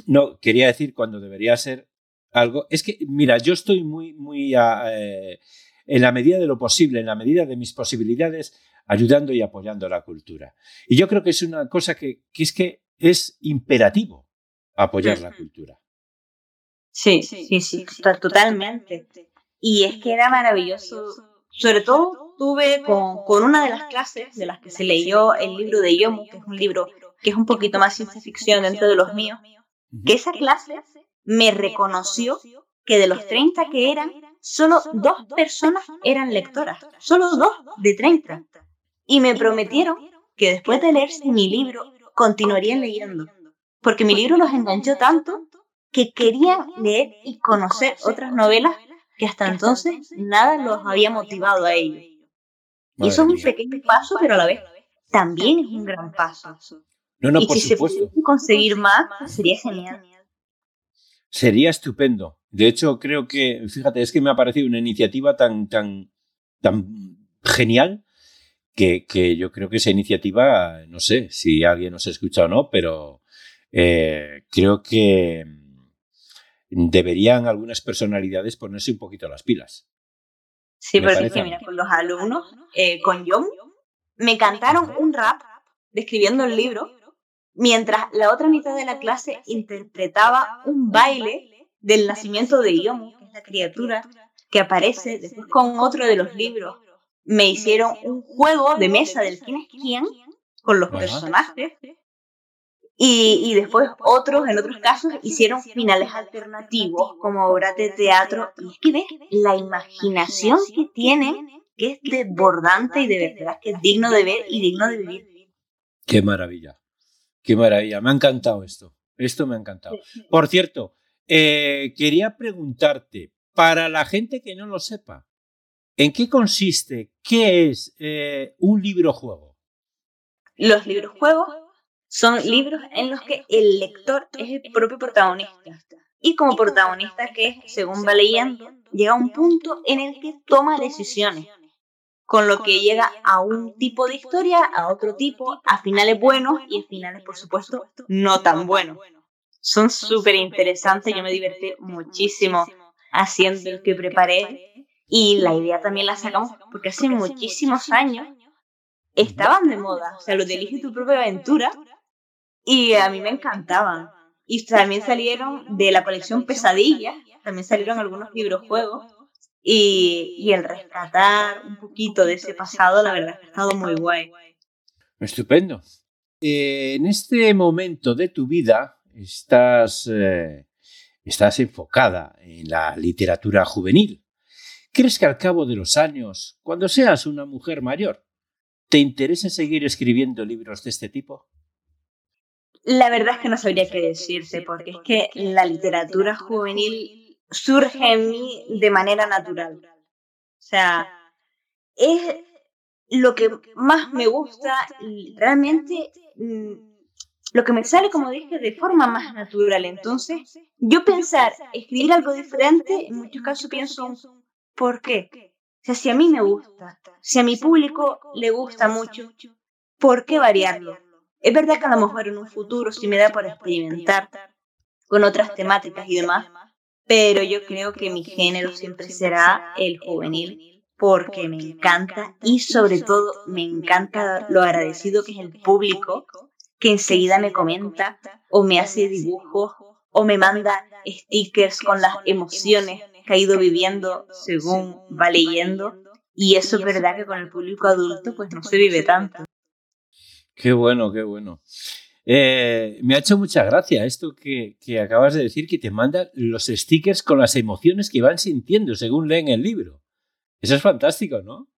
No, quería decir cuando debería ser algo. Es que, mira, yo estoy muy, muy eh, en la medida de lo posible, en la medida de mis posibilidades, ayudando y apoyando la cultura. Y yo creo que es una cosa que, que es que es imperativo apoyar la cultura. Sí, sí, sí, totalmente. Y es que era maravilloso sobre todo tuve con, con, una de las clases de las que se leyó el libro de Yomu, que es un libro que es un poquito más ciencia ficción dentro de los míos, que esa clase me reconoció que de los 30 que eran, solo dos personas eran lectoras, solo dos de 30. Y me prometieron que después de leerse mi libro continuarían leyendo, porque mi libro los enganchó tanto que querían leer y conocer otras novelas que hasta entonces nada los había motivado a ello. y eso es un pequeño paso, pero a la vez también es un gran paso. No, no, y por si supuesto. se pudiese conseguir más, sería genial. Sería estupendo. De hecho, creo que, fíjate, es que me ha parecido una iniciativa tan, tan, tan genial que, que yo creo que esa iniciativa, no sé si alguien nos escucha o no, pero eh, creo que deberían algunas personalidades ponerse un poquito las pilas. Sí, porque que, mira, con los alumnos, eh, con John, me cantaron un rap describiendo el libro mientras la otra mitad de la clase interpretaba un baile del nacimiento de Yomu, que es la criatura que aparece después con otro de los libros. Me hicieron un juego de mesa del quién es quién con los personajes y, después otros, en otros casos, hicieron finales alternativos como obras de teatro. Y es que ves la imaginación que tienen, que es desbordante y de verdad que es digno de ver y digno de vivir. Qué maravilla, qué maravilla. Me ha encantado esto. Esto me ha encantado. Por cierto, eh, quería preguntarte, para la gente que no lo sepa, ¿en qué consiste? ¿Qué es eh, un libro juego? Los libros juegos son libros en los que el lector es el propio protagonista. Y como protagonista que, según va leyendo, llega a un punto en el que toma decisiones, con lo que llega a un tipo de historia, a otro tipo, a finales buenos y a finales, por supuesto, no tan buenos. Son súper interesantes, yo me divertí muchísimo haciendo el que preparé y la idea también la sacamos porque hace muchísimos años estaban de moda, o sea, lo de elige tu propia aventura y a mí me encantaban. Y también salieron de la colección Pesadilla, también salieron algunos libros juegos. Y, y el rescatar un poquito de ese pasado, la verdad, ha estado muy guay. Estupendo. Eh, en este momento de tu vida estás, eh, estás enfocada en la literatura juvenil. ¿Crees que al cabo de los años, cuando seas una mujer mayor, te interese seguir escribiendo libros de este tipo? La verdad es que no sabría qué decirte, porque es que la literatura juvenil surge en mí de manera natural. O sea, es lo que más me gusta y realmente mm, lo que me sale, como dije, de forma más natural. Entonces, yo pensar, escribir algo diferente, en muchos casos pienso, ¿por qué? Si a mí me gusta, si a mi público le gusta mucho, ¿por qué variarlo? Es verdad que a lo mejor en un futuro sí me da por experimentar con otras temáticas y demás, pero yo creo que mi género siempre será el juvenil porque me encanta y sobre todo me encanta lo agradecido que es el público que enseguida me comenta o me hace dibujos o me manda stickers con las emociones que ha ido viviendo según va leyendo y eso es verdad que con el público adulto pues no se vive tanto. Qué bueno, qué bueno. Eh, me ha hecho mucha gracia esto que, acabas de decir, que te mandan los stickers con las emociones que van sintiendo según leen el libro. Eso es fantástico, ¿no?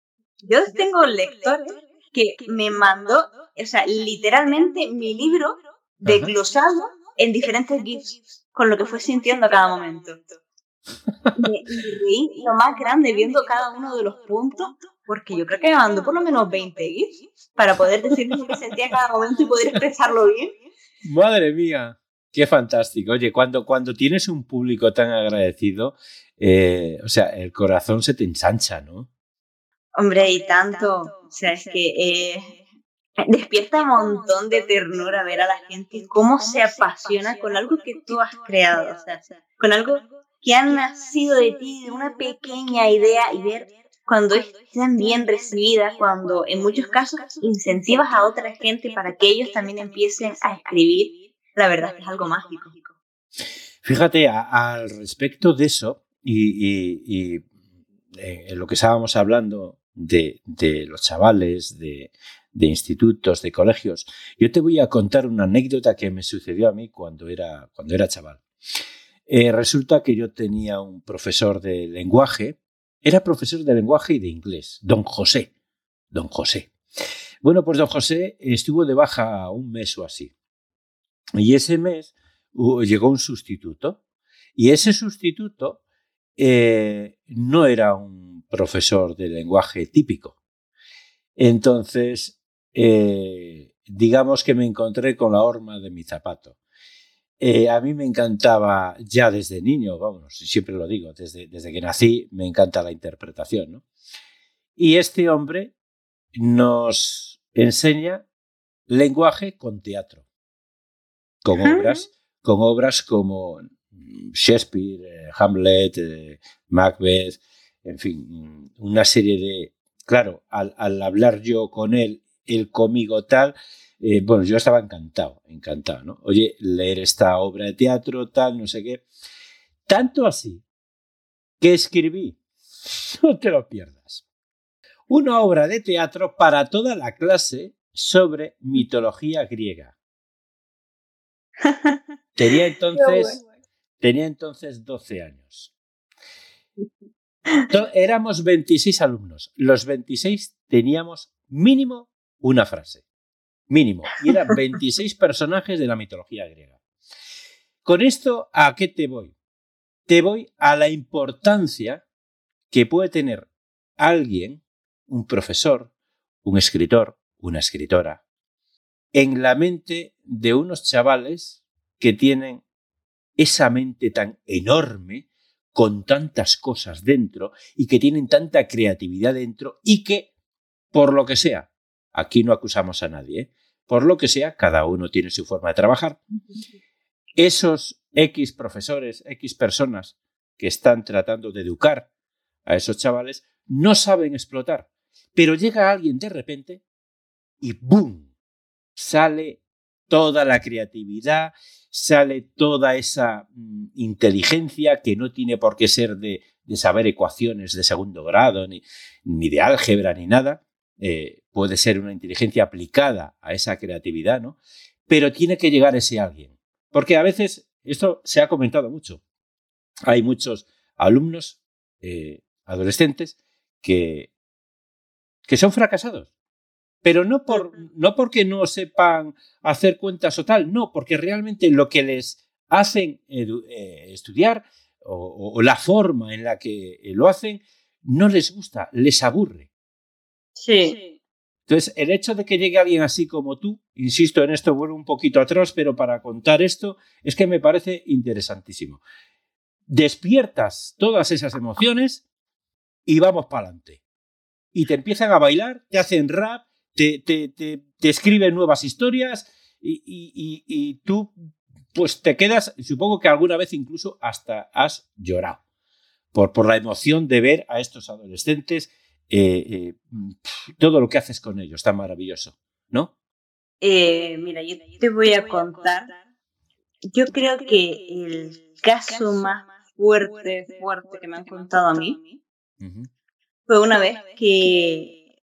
Yo tengo un lector que me mandó, o sea, literalmente mi libro desglosado en diferentes GIFs, con lo que fue sintiendo a cada momento. Me, reí lo más grande viendo cada uno de los puntos, porque yo creo que me mandó por lo menos 20 GIFs para poder decir lo que sentía cada momento y poder expresarlo bien. Madre mía, qué fantástico. Oye, cuando, cuando tienes un público tan agradecido, eh, o sea, el corazón se te ensancha, ¿no? Hombre, y tanto. O sea, es que eh, despierta un montón de ternura ver a la gente cómo se apasiona con algo que tú has creado, o sea, con algo que han nacido de ti, de una pequeña idea y ver cuando están bien recibidas, cuando en muchos casos incentivas a otra gente para que ellos también empiecen a escribir, la verdad es que es algo mágico. Fíjate, al respecto de eso y, eh, en lo que estábamos hablando de, los chavales, de, institutos, de colegios, yo te voy a contar una anécdota que me sucedió a mí cuando era, cuando era chaval. Eh, resulta que yo tenía un profesor de lenguaje, era profesor de lenguaje y de inglés, don José, don José. Bueno, pues don José estuvo de baja un mes o así. Y ese mes llegó un sustituto. Y ese sustituto eh, no era un profesor de lenguaje típico. Entonces, eh, digamos que me encontré con la horma de mi zapato. Eh, a mí me encantaba ya desde niño, vamos, siempre lo digo, desde, desde que nací me encanta la interpretación. ¿no? Y este hombre nos enseña lenguaje con teatro, con obras, con obras como Shakespeare, eh, Hamlet, eh, Macbeth, en fin, una serie de... Claro, al, al hablar yo con él el cómico tal. Eh, bueno, yo estaba encantado, encantado, ¿no? Oye, leer esta obra de teatro, tal, no sé qué. Tanto así que escribí, no te lo pierdas, una obra de teatro para toda la clase sobre mitología griega. Tenía entonces, tenía entonces 12 años. Éramos 26 alumnos. Los 26 teníamos mínimo una frase. Mínimo. Y eran 26 personajes de la mitología griega. Con esto, ¿a qué te voy? Te voy a la importancia que puede tener alguien, un profesor, un escritor, una escritora, en la mente de unos chavales que tienen esa mente tan enorme, con tantas cosas dentro y que tienen tanta creatividad dentro y que, por lo que sea, aquí no acusamos a nadie, ¿eh? Por lo que sea, cada uno tiene su forma de trabajar, esos X profesores, X personas que están tratando de educar a esos chavales, no saben explotar, pero llega alguien de repente y ¡boom! sale toda la creatividad, sale toda esa mm, inteligencia que no tiene por qué ser de, saber ecuaciones de segundo grado, ni, ni de álgebra, ni nada. Eh, puede ser una inteligencia aplicada a esa creatividad, ¿no? Pero tiene que llegar ese alguien. Porque a veces, esto se ha comentado mucho, hay muchos alumnos, eh, adolescentes, que, que son fracasados pero no, por, no porque no sepan hacer cuentas o tal, no, porque realmente lo que les hacen eh, estudiar o, la forma en la que lo hacen no les gusta, les aburre. Sí. Entonces, el hecho de que llegue alguien así como tú, insisto en esto, vuelvo un poquito atrás, pero para contar esto, es que me parece interesantísimo. Despiertas todas esas emociones y vamos para adelante. Y te empiezan a bailar, te hacen rap, te, te, te, escriben nuevas historias y, tú pues te quedas, supongo que alguna vez incluso hasta has llorado por, por la emoción de ver a estos adolescentes, eh, eh, todo lo que haces con ellos, tan maravilloso, ¿no? Eh, mira, yo te voy a contar, yo creo que el caso más fuerte, fuerte que me han contado a mí, fue una vez que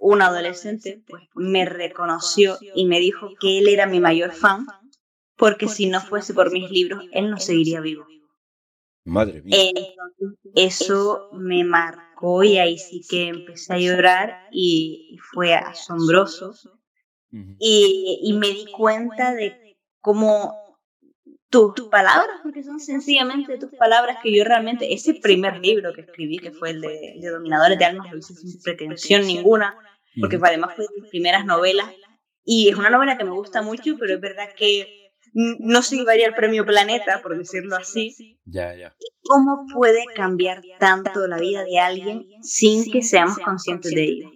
un adolescente pues, me reconoció y me dijo que él era mi mayor fan, porque si no fuese por mis libros, él no seguiría vivo. Madre mía. eso me marcó y ahí sí que empecé a llorar y fue asombroso. y, y me di cuenta de cómo tus palabras, porque son sencillamente tus palabras que yo realmente, ese primer libro que escribí, que fue el de, Dominadores de Almas, lo hice sin pretensión ninguna, porque además fue de mis primeras novelas, y es una novela que me gusta mucho, pero es verdad que no se llevaría el premio Planeta, por decirlo así. Ya, ya. ¿Cómo puede cambiar tanto la vida de alguien sin que seamos conscientes de ello?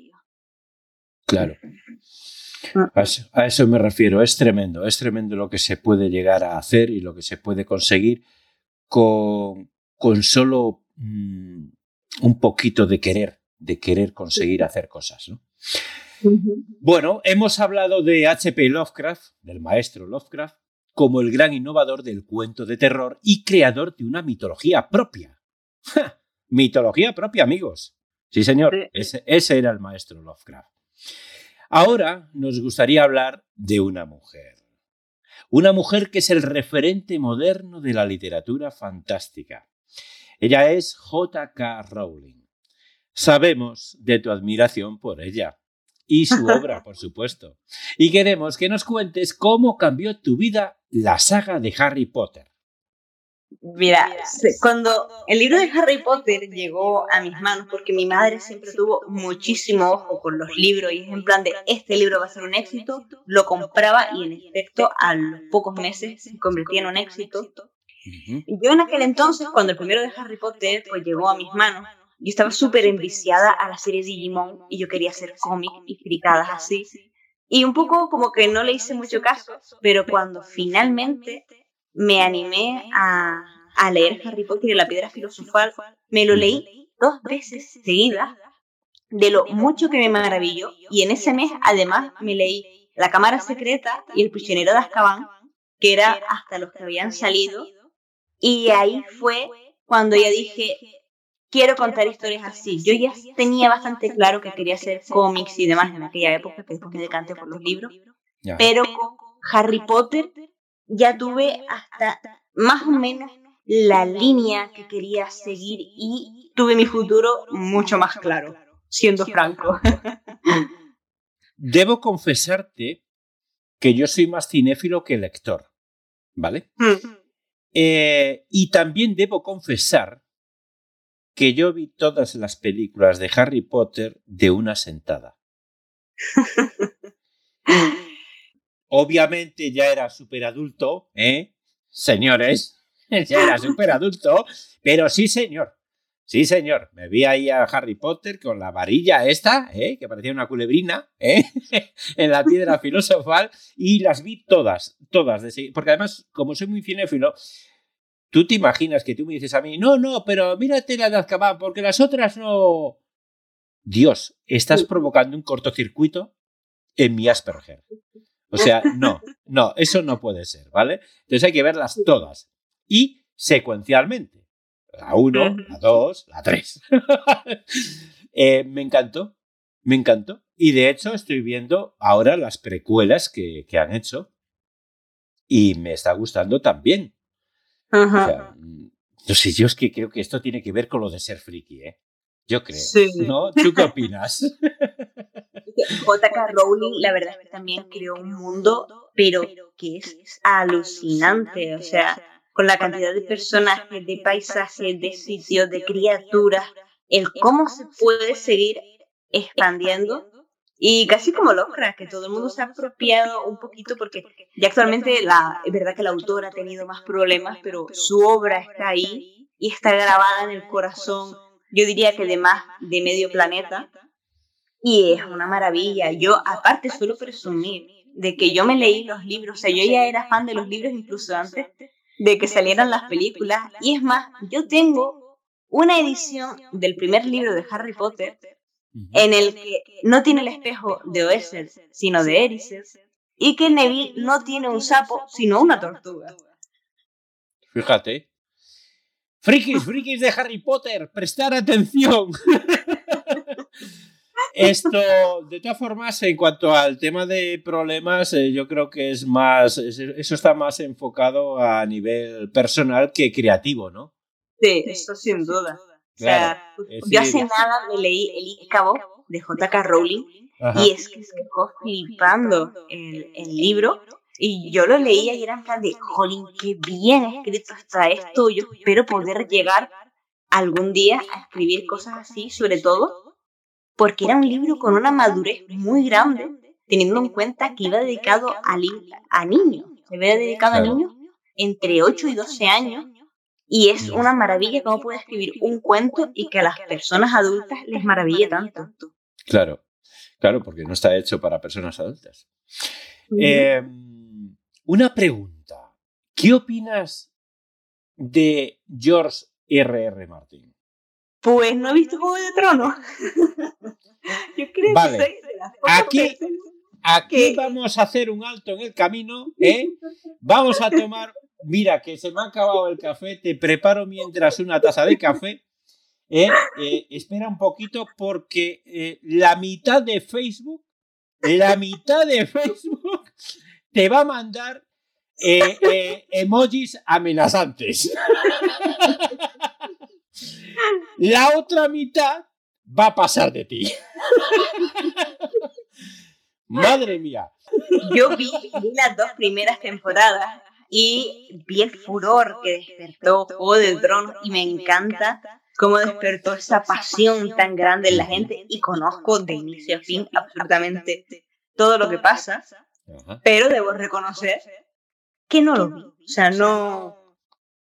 Claro. Ah. A eso, me refiero, es tremendo, es tremendo lo que se puede llegar a hacer y lo que se puede conseguir con, con solo mm, un poquito de querer, de querer conseguir hacer cosas. Bueno, hemos hablado de H.P. Lovecraft, del maestro Lovecraft, como el gran innovador del cuento de terror y creador de una mitología propia. Mitología propia, amigos. Sí, señor, ese, ese era el maestro Lovecraft. Ahora nos gustaría hablar de una mujer. Una mujer que es el referente moderno de la literatura fantástica. Ella es J.K. Rowling. Sabemos de tu admiración por ella y su obra, por supuesto. Y queremos que nos cuentes cómo cambió tu vida la saga de Harry Potter. Mira, cuando el libro de Harry Potter llegó a mis manos, porque mi madre siempre tuvo muchísimo ojo con los libros y es en plan de este libro va a ser un éxito, lo compraba y en efecto a los pocos meses se convertía en un éxito. Y yo en aquel entonces, cuando el primero de Harry Potter pues, llegó a mis manos, yo estaba súper enviciada a la serie Digimon y yo quería hacer cómics y fricadas así. Y un poco como que no le hice mucho caso, pero cuando finalmente me animé a, leer Harry Potter y la piedra filosofal. Me lo leí dos veces seguidas de lo mucho que me maravilló y en ese mes además me leí La Cámara Secreta y El Prisionero de Azkaban, que era hasta los que habían salido, y ahí fue cuando ya dije, quiero contar historias así. Yo ya tenía bastante claro que quería hacer cómics y demás en aquella época, que después me decanté por los libros, pero con Harry Potter ya tuve hasta más o menos la línea que quería seguir y tuve mi futuro mucho más claro, siendo franco. Debo confesarte que yo soy más cinéfilo que lector, ¿vale? Hmm. Eh, y también debo confesar que yo vi todas las películas de Harry Potter de una sentada. Obviamente ya era súper adulto, ¿eh? Señores, ya era súper adulto, pero sí, señor. Sí, señor. Me vi ahí a Harry Potter con la varilla esta, ¿eh? que parecía una culebrina, ¿eh? en la piedra filosofal, y las vi todas, todas. Porque además, como soy muy cinéfilo, tú te imaginas que tú me dices a mí, no, no, pero mírate la de Azkaban, porque las otras no. Dios, estás provocando un cortocircuito en mi Asperger. O sea, no, no, eso no puede ser, ¿vale? Entonces hay que verlas todas y secuencialmente. La 1, la 2, la 3. Eh, me encantó, me encantó. Y de hecho estoy viendo ahora las precuelas que, que han hecho y me está gustando también. Mm, no sé, yo es que creo que esto tiene que ver con lo de ser friki, ¿eh? Yo creo. ¿No? ¿Tú qué opinas? J.K. Rowling, la verdad es que también creó un mundo, pero que es alucinante. O sea, con la cantidad de personajes, de paisajes, de sitios, de criaturas, el cómo se puede seguir expandiendo. Y casi como Lovecraft, que todo el mundo se ha apropiado un poquito porque ya actualmente la, es verdad que la autora ha tenido más problemas, pero su obra está ahí y está grabada en el corazón, yo diría que de más de medio planeta. Y es una maravilla. Yo aparte suelo presumir de que yo me leí los libros, o sea, yo ya era fan de los libros incluso antes de que salieran las películas. Y es más, yo tengo una edición del primer libro de Harry Potter en el que no tiene el espejo de Oesel, sino de Erised, y que Neville no tiene un sapo, sino una tortuga. Fíjate. Frikis, frikis de Harry Potter, prestar atención. Esto, de todas formas, en cuanto al tema de problemas, eh, yo creo que es más, eso está más enfocado a nivel personal que creativo, ¿no? Sí, eso sin duda. O sea, yo hace nada me leí El Ícabo de J.K. Rowling y es que se quedó flipando el, el, libro y yo lo leía y era en plan de, jolín, qué bien escrito está esto, yo espero poder llegar algún día a escribir cosas así, sobre todo porque era un libro con una madurez muy grande, teniendo en cuenta que iba dedicado a, a niños, se había dedicado a niños entre 8 y 12 años, y es una maravilla cómo puede escribir un cuento y que a las personas adultas les maraville tanto. Claro, claro, porque no está hecho para personas adultas. Em, una pregunta, ¿qué opinas de George R.R. R. Martin? Pues no he visto Juego de Tronos. Yo creo vale. que aquí, aquí vamos a hacer un alto en el camino, ¿eh? Vamos a tomar. Mira, que se me ha acabado el café, te preparo mientras una taza de café. ¿eh? Eh, espera un poquito porque eh, la mitad de Facebook, la mitad de Facebook te va a mandar emojis amenazantes. La otra mitad va a pasar de ti. Madre mía. Yo vi, las dos primeras temporadas y vi el furor que despertó Juego del Trono y me encanta cómo despertó esa pasión tan grande en la gente y conozco de inicio a fin absolutamente todo lo que pasa, pero debo reconocer que no lo vi. O sea, no...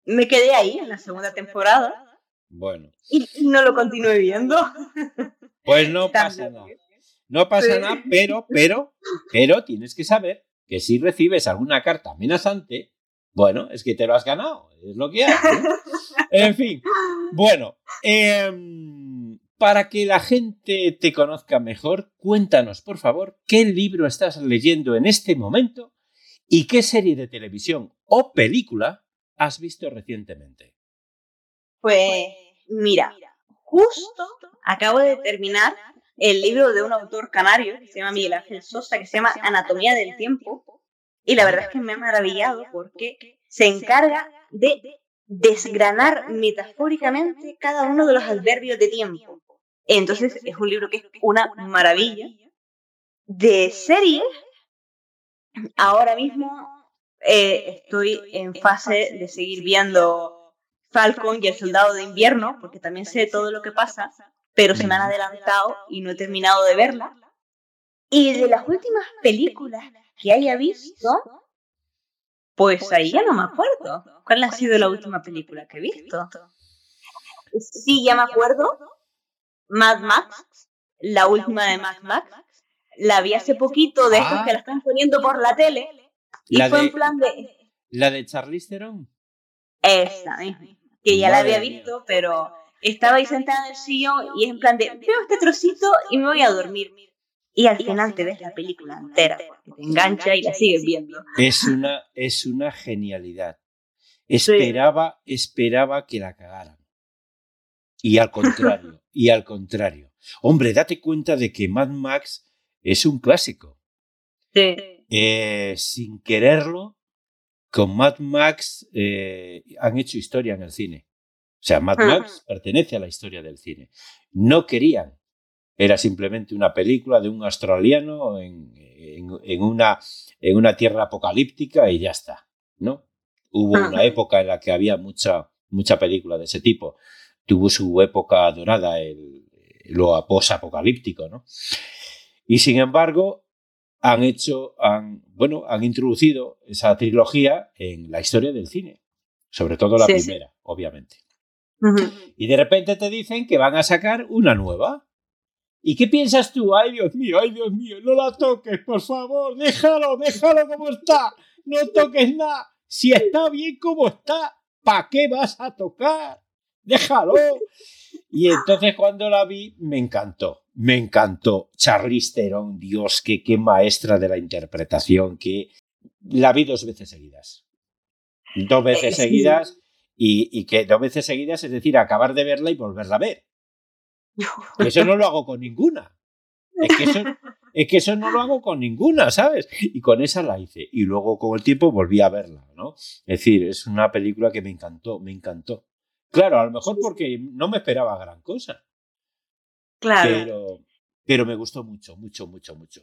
Me quedé ahí en la segunda temporada bueno. Y, no lo continúe viendo. Pues no pasa nada. No pasa nada, pero, pero, pero tienes que saber que si recibes alguna carta amenazante, bueno, es que te lo has ganado, es lo que hay. en fin, bueno, em, para que la gente te conozca mejor, cuéntanos, por favor, qué libro estás leyendo en este momento y qué serie de televisión o película has visto recientemente. Pues mira, justo acabo de terminar el libro de un autor canario que se llama Miguel Ángel Sosa, que se llama Anatomía del Tiempo. Y la verdad es que me ha maravillado porque se encarga de desgranar metafóricamente cada uno de los adverbios de tiempo. Entonces es un libro que es una maravilla. De serie, ahora mismo eh, estoy en fase de seguir viendo Falcon y el Soldado de Invierno, porque también sé todo lo que pasa, pero se me han adelantado y no he terminado de verla. Y de las últimas películas que haya visto, pues ahí ya no me acuerdo. ¿Cuál ha sido la última película que he visto? Sí, ya me acuerdo. Mad Max, la última de Mad Max. La vi hace poquito de estos que la están poniendo por la tele. Y fue en plan de. ¿La de Charlize Theron? Esa Que ya la había visto, pero estaba ahí sentada en el sillón y es en plan de. Veo este trocito y me voy a dormir. Y al final te ves la película entera, porque te engancha y la sigues viendo. Es una, es una genialidad. Esperaba, esperaba que la cagaran. Y al contrario, y al contrario. Hombre, date cuenta de que Mad Max es un clásico. Sí. Eh, sin quererlo, con Mad Max eh, han hecho historia en el cine. O sea, Mad Max pertenece a la historia del cine. No querían era simplemente una película de un australiano en, una, en una tierra apocalíptica y ya está, ¿no? Hubo una época en la que había mucha, mucha película de ese tipo. Tuvo su época dorada, el, lo apocalíptico ¿no? Y sin embargo, han hecho, han, bueno, han introducido esa trilogía en la historia del cine. Sobre todo la primera, obviamente. Y de repente te dicen que van a sacar una nueva. ¿Y qué piensas tú? Ay, Dios mío, ay, Dios mío, no la toques, por favor, déjalo, déjalo como está, no toques nada. Si está bien como está, ¿para qué vas a tocar? Déjalo. Y entonces cuando la vi, me encantó, me encantó. Charlize Theron, Dios, qué, qué maestra de la interpretación, que la vi dos veces seguidas. Dos veces seguidas y, y que dos veces seguidas, es decir, acabar de verla y volverla a ver. Eso no lo hago con ninguna. Es que, eso, es que eso no lo hago con ninguna, ¿sabes? Y con esa la hice. Y luego con el tiempo volví a verla, ¿no? Es decir, es una película que me encantó, me encantó. Claro, a lo mejor porque no me esperaba gran cosa. Claro. Pero, pero me gustó mucho, mucho, mucho, mucho.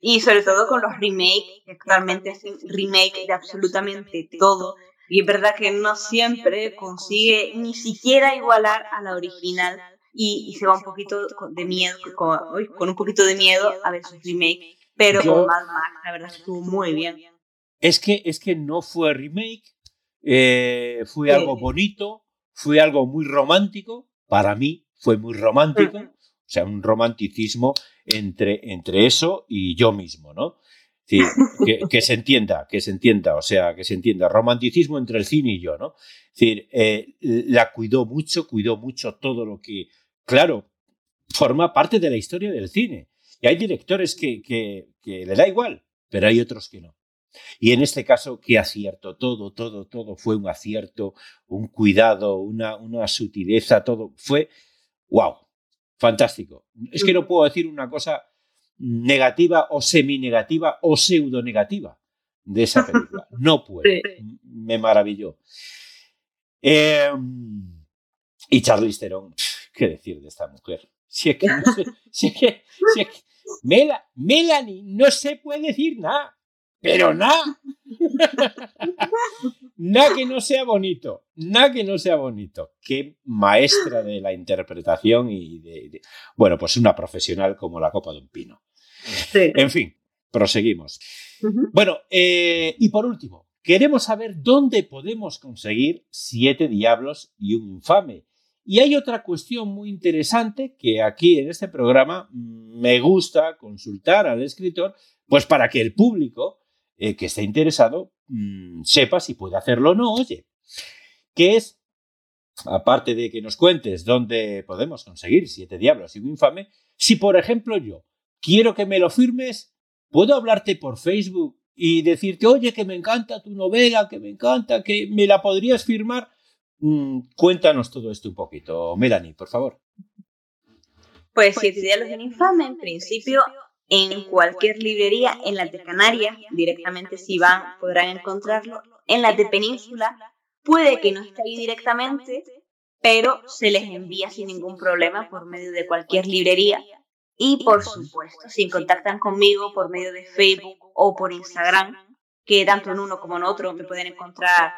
Y sobre todo con los remakes, que actualmente es remake de absolutamente todo. Y es verdad que no siempre consigue ni siquiera igualar a la original y, se va un poquito de miedo, con, con, un poquito de miedo a ver su remake, pero con Mad Max, la verdad estuvo muy bien. Es que, es que no fue remake, eh, fue algo bonito, fue algo muy romántico, para mí fue muy romántico, o sea, un romanticismo entre, entre eso y yo mismo, ¿no? Sí, que, que, se entienda, que se entienda, o sea, que se entienda, romanticismo entre el cine y yo, ¿no? Es decir, eh, la cuidó mucho, cuidó mucho todo lo que, claro, forma parte de la historia del cine. Y hay directores que, que, le da igual, pero hay otros que no. Y en este caso, qué acierto, todo, todo, todo fue un acierto, un cuidado, una, una sutileza, todo fue, wow, fantástico. Es que no puedo decir una cosa negativa o semi-negativa o pseudo-negativa de esa película. No puedo. Me maravilló. Em, y Charlize Theron, ¿Qué decir de esta mujer? Si es que, no sé, si es que, si es que Melanie, no se puede decir nada, pero nada. nada que no sea bonito, nada que no sea bonito. Qué maestra de la interpretación y de, bueno, pues una profesional como la copa de un pino. En fin, proseguimos. Bueno, eh, y por último, queremos saber dónde podemos conseguir siete diablos y un infame. Y hay otra cuestión muy interesante que aquí en este programa me gusta consultar al escritor, pues para que el público eh, que esté interesado mm, sepa si puede hacerlo o no, oye, que es aparte de que nos cuentes dónde podemos conseguir Siete Diablos y un Infame, si por ejemplo yo quiero que me lo firmes, ¿puedo hablarte por Facebook y decirte, oye, que me encanta tu novela, que me encanta, que me la podrías firmar? Mm, cuéntanos todo esto un poquito. Melanie, por favor. Pues Siete Diablos y un Infame, en principio, en cualquier librería, en la de Canarias, directamente si van podrán encontrarlo, en la de Península Puede que no esté ahí directamente, pero se les envía sin ningún problema por medio de cualquier librería. Y por supuesto, si contactan conmigo por medio de Facebook o por Instagram, que tanto en uno como en otro me pueden encontrar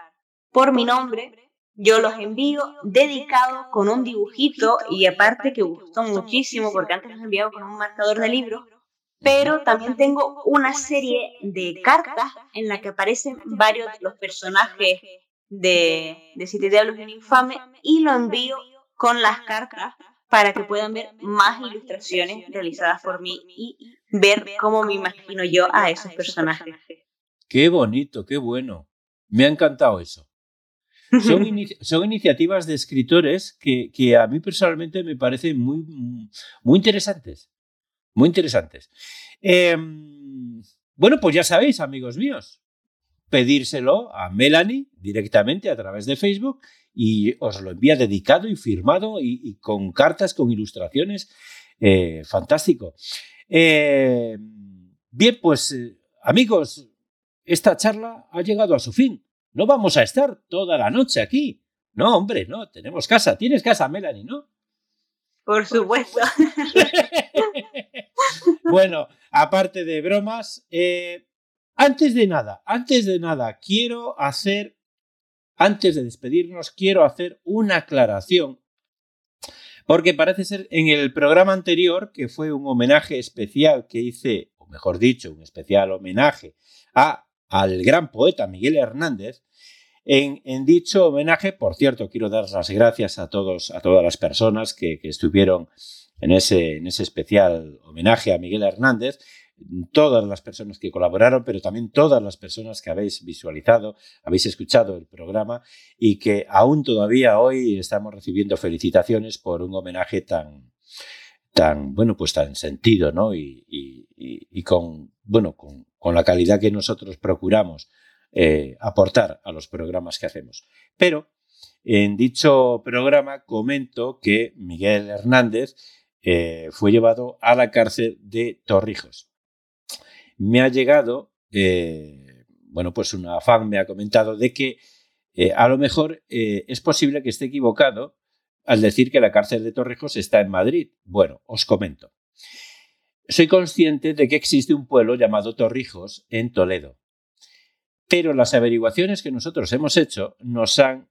por mi nombre, yo los envío dedicado con un dibujito y aparte que gustó muchísimo porque antes los enviaba con un marcador de libro, pero también tengo una serie de cartas en la que aparecen varios de los personajes de, de Siete Diablos y Infame y lo envío con las cartas para que puedan ver más ilustraciones realizadas por mí y ver cómo me imagino yo a esos personajes. Qué bonito, qué bueno. Me ha encantado eso. Son, son iniciativas de escritores que, que, a mí personalmente me parecen muy, muy interesantes. Muy interesantes. Em, bueno, pues ya sabéis, amigos míos, pedírselo a Melanie directamente a través de Facebook y os lo envía dedicado y firmado y, con cartas, con ilustraciones. Eh, fantástico. Eh, bien, pues eh, amigos, esta charla ha llegado a su fin. No vamos a estar toda la noche aquí. No, hombre, no, tenemos casa. Tienes casa, Melanie, ¿no? Por supuesto. bueno, aparte de bromas, antes de nada, antes de nada, quiero hacer, antes de despedirnos, quiero hacer una aclaración. Porque parece ser en el programa anterior, que fue un homenaje especial que hice, o mejor dicho, un especial homenaje a, al gran poeta Miguel Hernández, en, dicho homenaje, por cierto, quiero dar las gracias a todos, a todas las personas que, estuvieron en ese, en ese especial homenaje a Miguel Hernández todas las personas que colaboraron, pero también todas las personas que habéis visualizado, habéis escuchado el programa y que aún todavía hoy estamos recibiendo felicitaciones por un homenaje tan, tan bueno, pues tan sentido, ¿no? Y, con, bueno, con, la calidad que nosotros procuramos eh, aportar a los programas que hacemos. Pero en dicho programa comento que Miguel Hernández eh, fue llevado a la cárcel de Torrijos me ha llegado, eh, bueno, pues una fan me ha comentado de que a lo mejor es posible que esté equivocado al decir que la cárcel de Torrijos está en Madrid. Bueno, os comento. Soy consciente de que existe un pueblo llamado Torrijos en Toledo, pero las averiguaciones que nosotros hemos hecho nos han,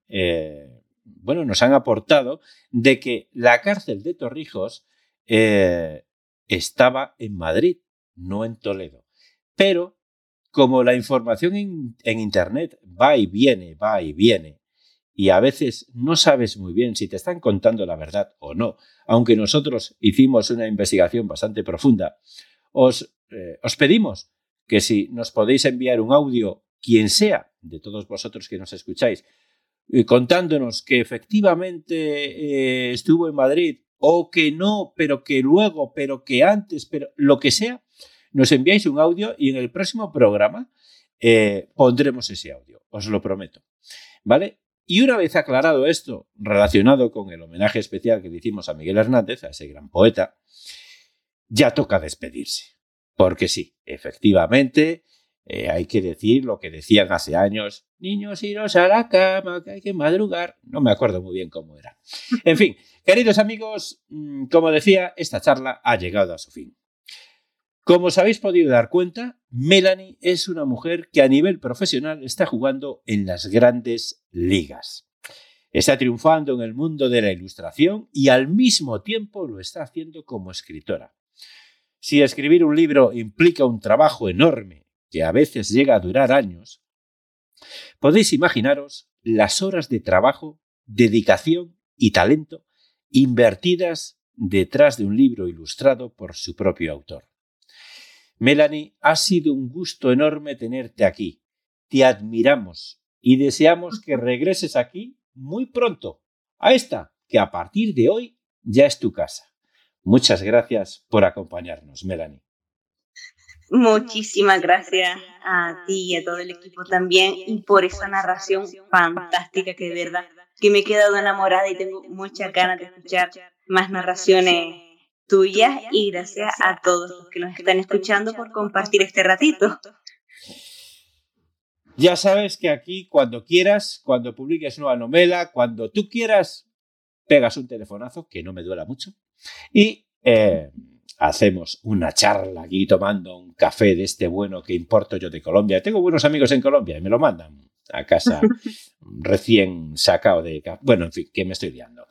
bueno, nos han aportado de que la cárcel de Torrijos estaba en Madrid, no en Toledo. Pero como la información en, Internet va y viene, va y viene, y a veces no sabes muy bien si te están contando la verdad o no, aunque nosotros hicimos una investigación bastante profunda, os, eh, os pedimos que si nos podéis enviar un audio, quien sea, de todos vosotros que nos escucháis, eh, contándonos que efectivamente eh, estuvo en Madrid o que no, pero que luego, pero que antes, pero lo que sea, nos enviáis un audio y en el próximo programa pondremos ese audio, os lo prometo. ¿Vale? Y una vez aclarado esto, relacionado con el homenaje especial que le hicimos a Miguel Hernández, a ese gran poeta, ya toca despedirse. Porque sí, efectivamente, eh, hay que decir lo que decían hace años, niños, iros a la cama, que hay que madrugar. No me acuerdo muy bien cómo era. En fin, queridos amigos, mm, como decía, esta charla ha llegado a su fin. Como os habéis podido dar cuenta, Melanie es una mujer que a nivel profesional está jugando en las grandes ligas. Está triunfando en el mundo de la ilustración y al mismo tiempo lo está haciendo como escritora. Si escribir un libro implica un trabajo enorme que a veces llega a durar años, podéis imaginaros las horas de trabajo, dedicación y talento invertidas detrás de un libro ilustrado por su propio autor. Melanie, ha sido un gusto enorme tenerte aquí. Te admiramos y deseamos que regreses aquí muy pronto. a esta, que a partir de hoy ya es tu casa. Muchas gracias por acompañarnos, Melanie. Muchísimas gracias a ti y a todo el equipo también y por esa narración fantástica que de verdad que me he quedado enamorada y tengo muchas ganas de escuchar más narraciones tuyas y gracias a todos los que nos están escuchando por compartir este ratito. Ya sabes que aquí cuando quieras, cuando publiques nueva novela, cuando tú quieras, pegas un telefonazo, que no me duela mucho, y eh, hacemos una charla aquí tomando un café de este bueno que importo yo de Colombia. Tengo buenos amigos en Colombia y me lo mandan a casa recién sacado de... Bueno, en fin, que me estoy liando.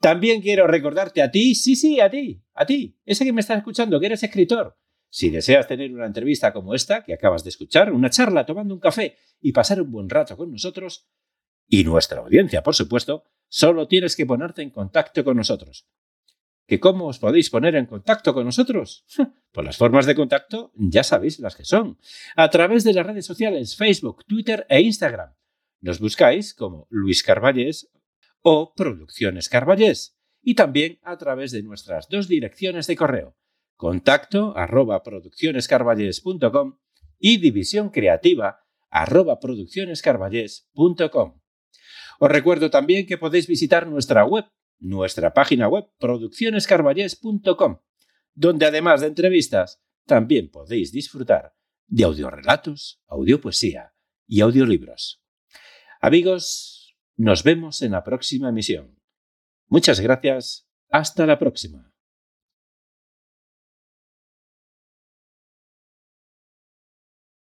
También quiero recordarte a ti, sí, sí, a ti, a ti, ese que me estás escuchando, que eres escritor. Si deseas tener una entrevista como esta que acabas de escuchar, una charla tomando un café y pasar un buen rato con nosotros, y nuestra audiencia, por supuesto, solo tienes que ponerte en contacto con nosotros. ¿Que cómo os podéis poner en contacto con nosotros? Pues las formas de contacto ya sabéis las que son. A través de las redes sociales Facebook, Twitter e Instagram. Nos buscáis como Luis Carballés o Producciones Carballés. Y también a través de nuestras dos direcciones de correo. Contacto arroba produccionescarballés.com y división creativa arroba produccionescarballés.com. Os recuerdo también que podéis visitar nuestra web nuestra página web produccionescarballés.com, donde además de entrevistas, también podéis disfrutar de audiorelatos, audiopoesía y audiolibros. Amigos, nos vemos en la próxima emisión. Muchas gracias, hasta la próxima.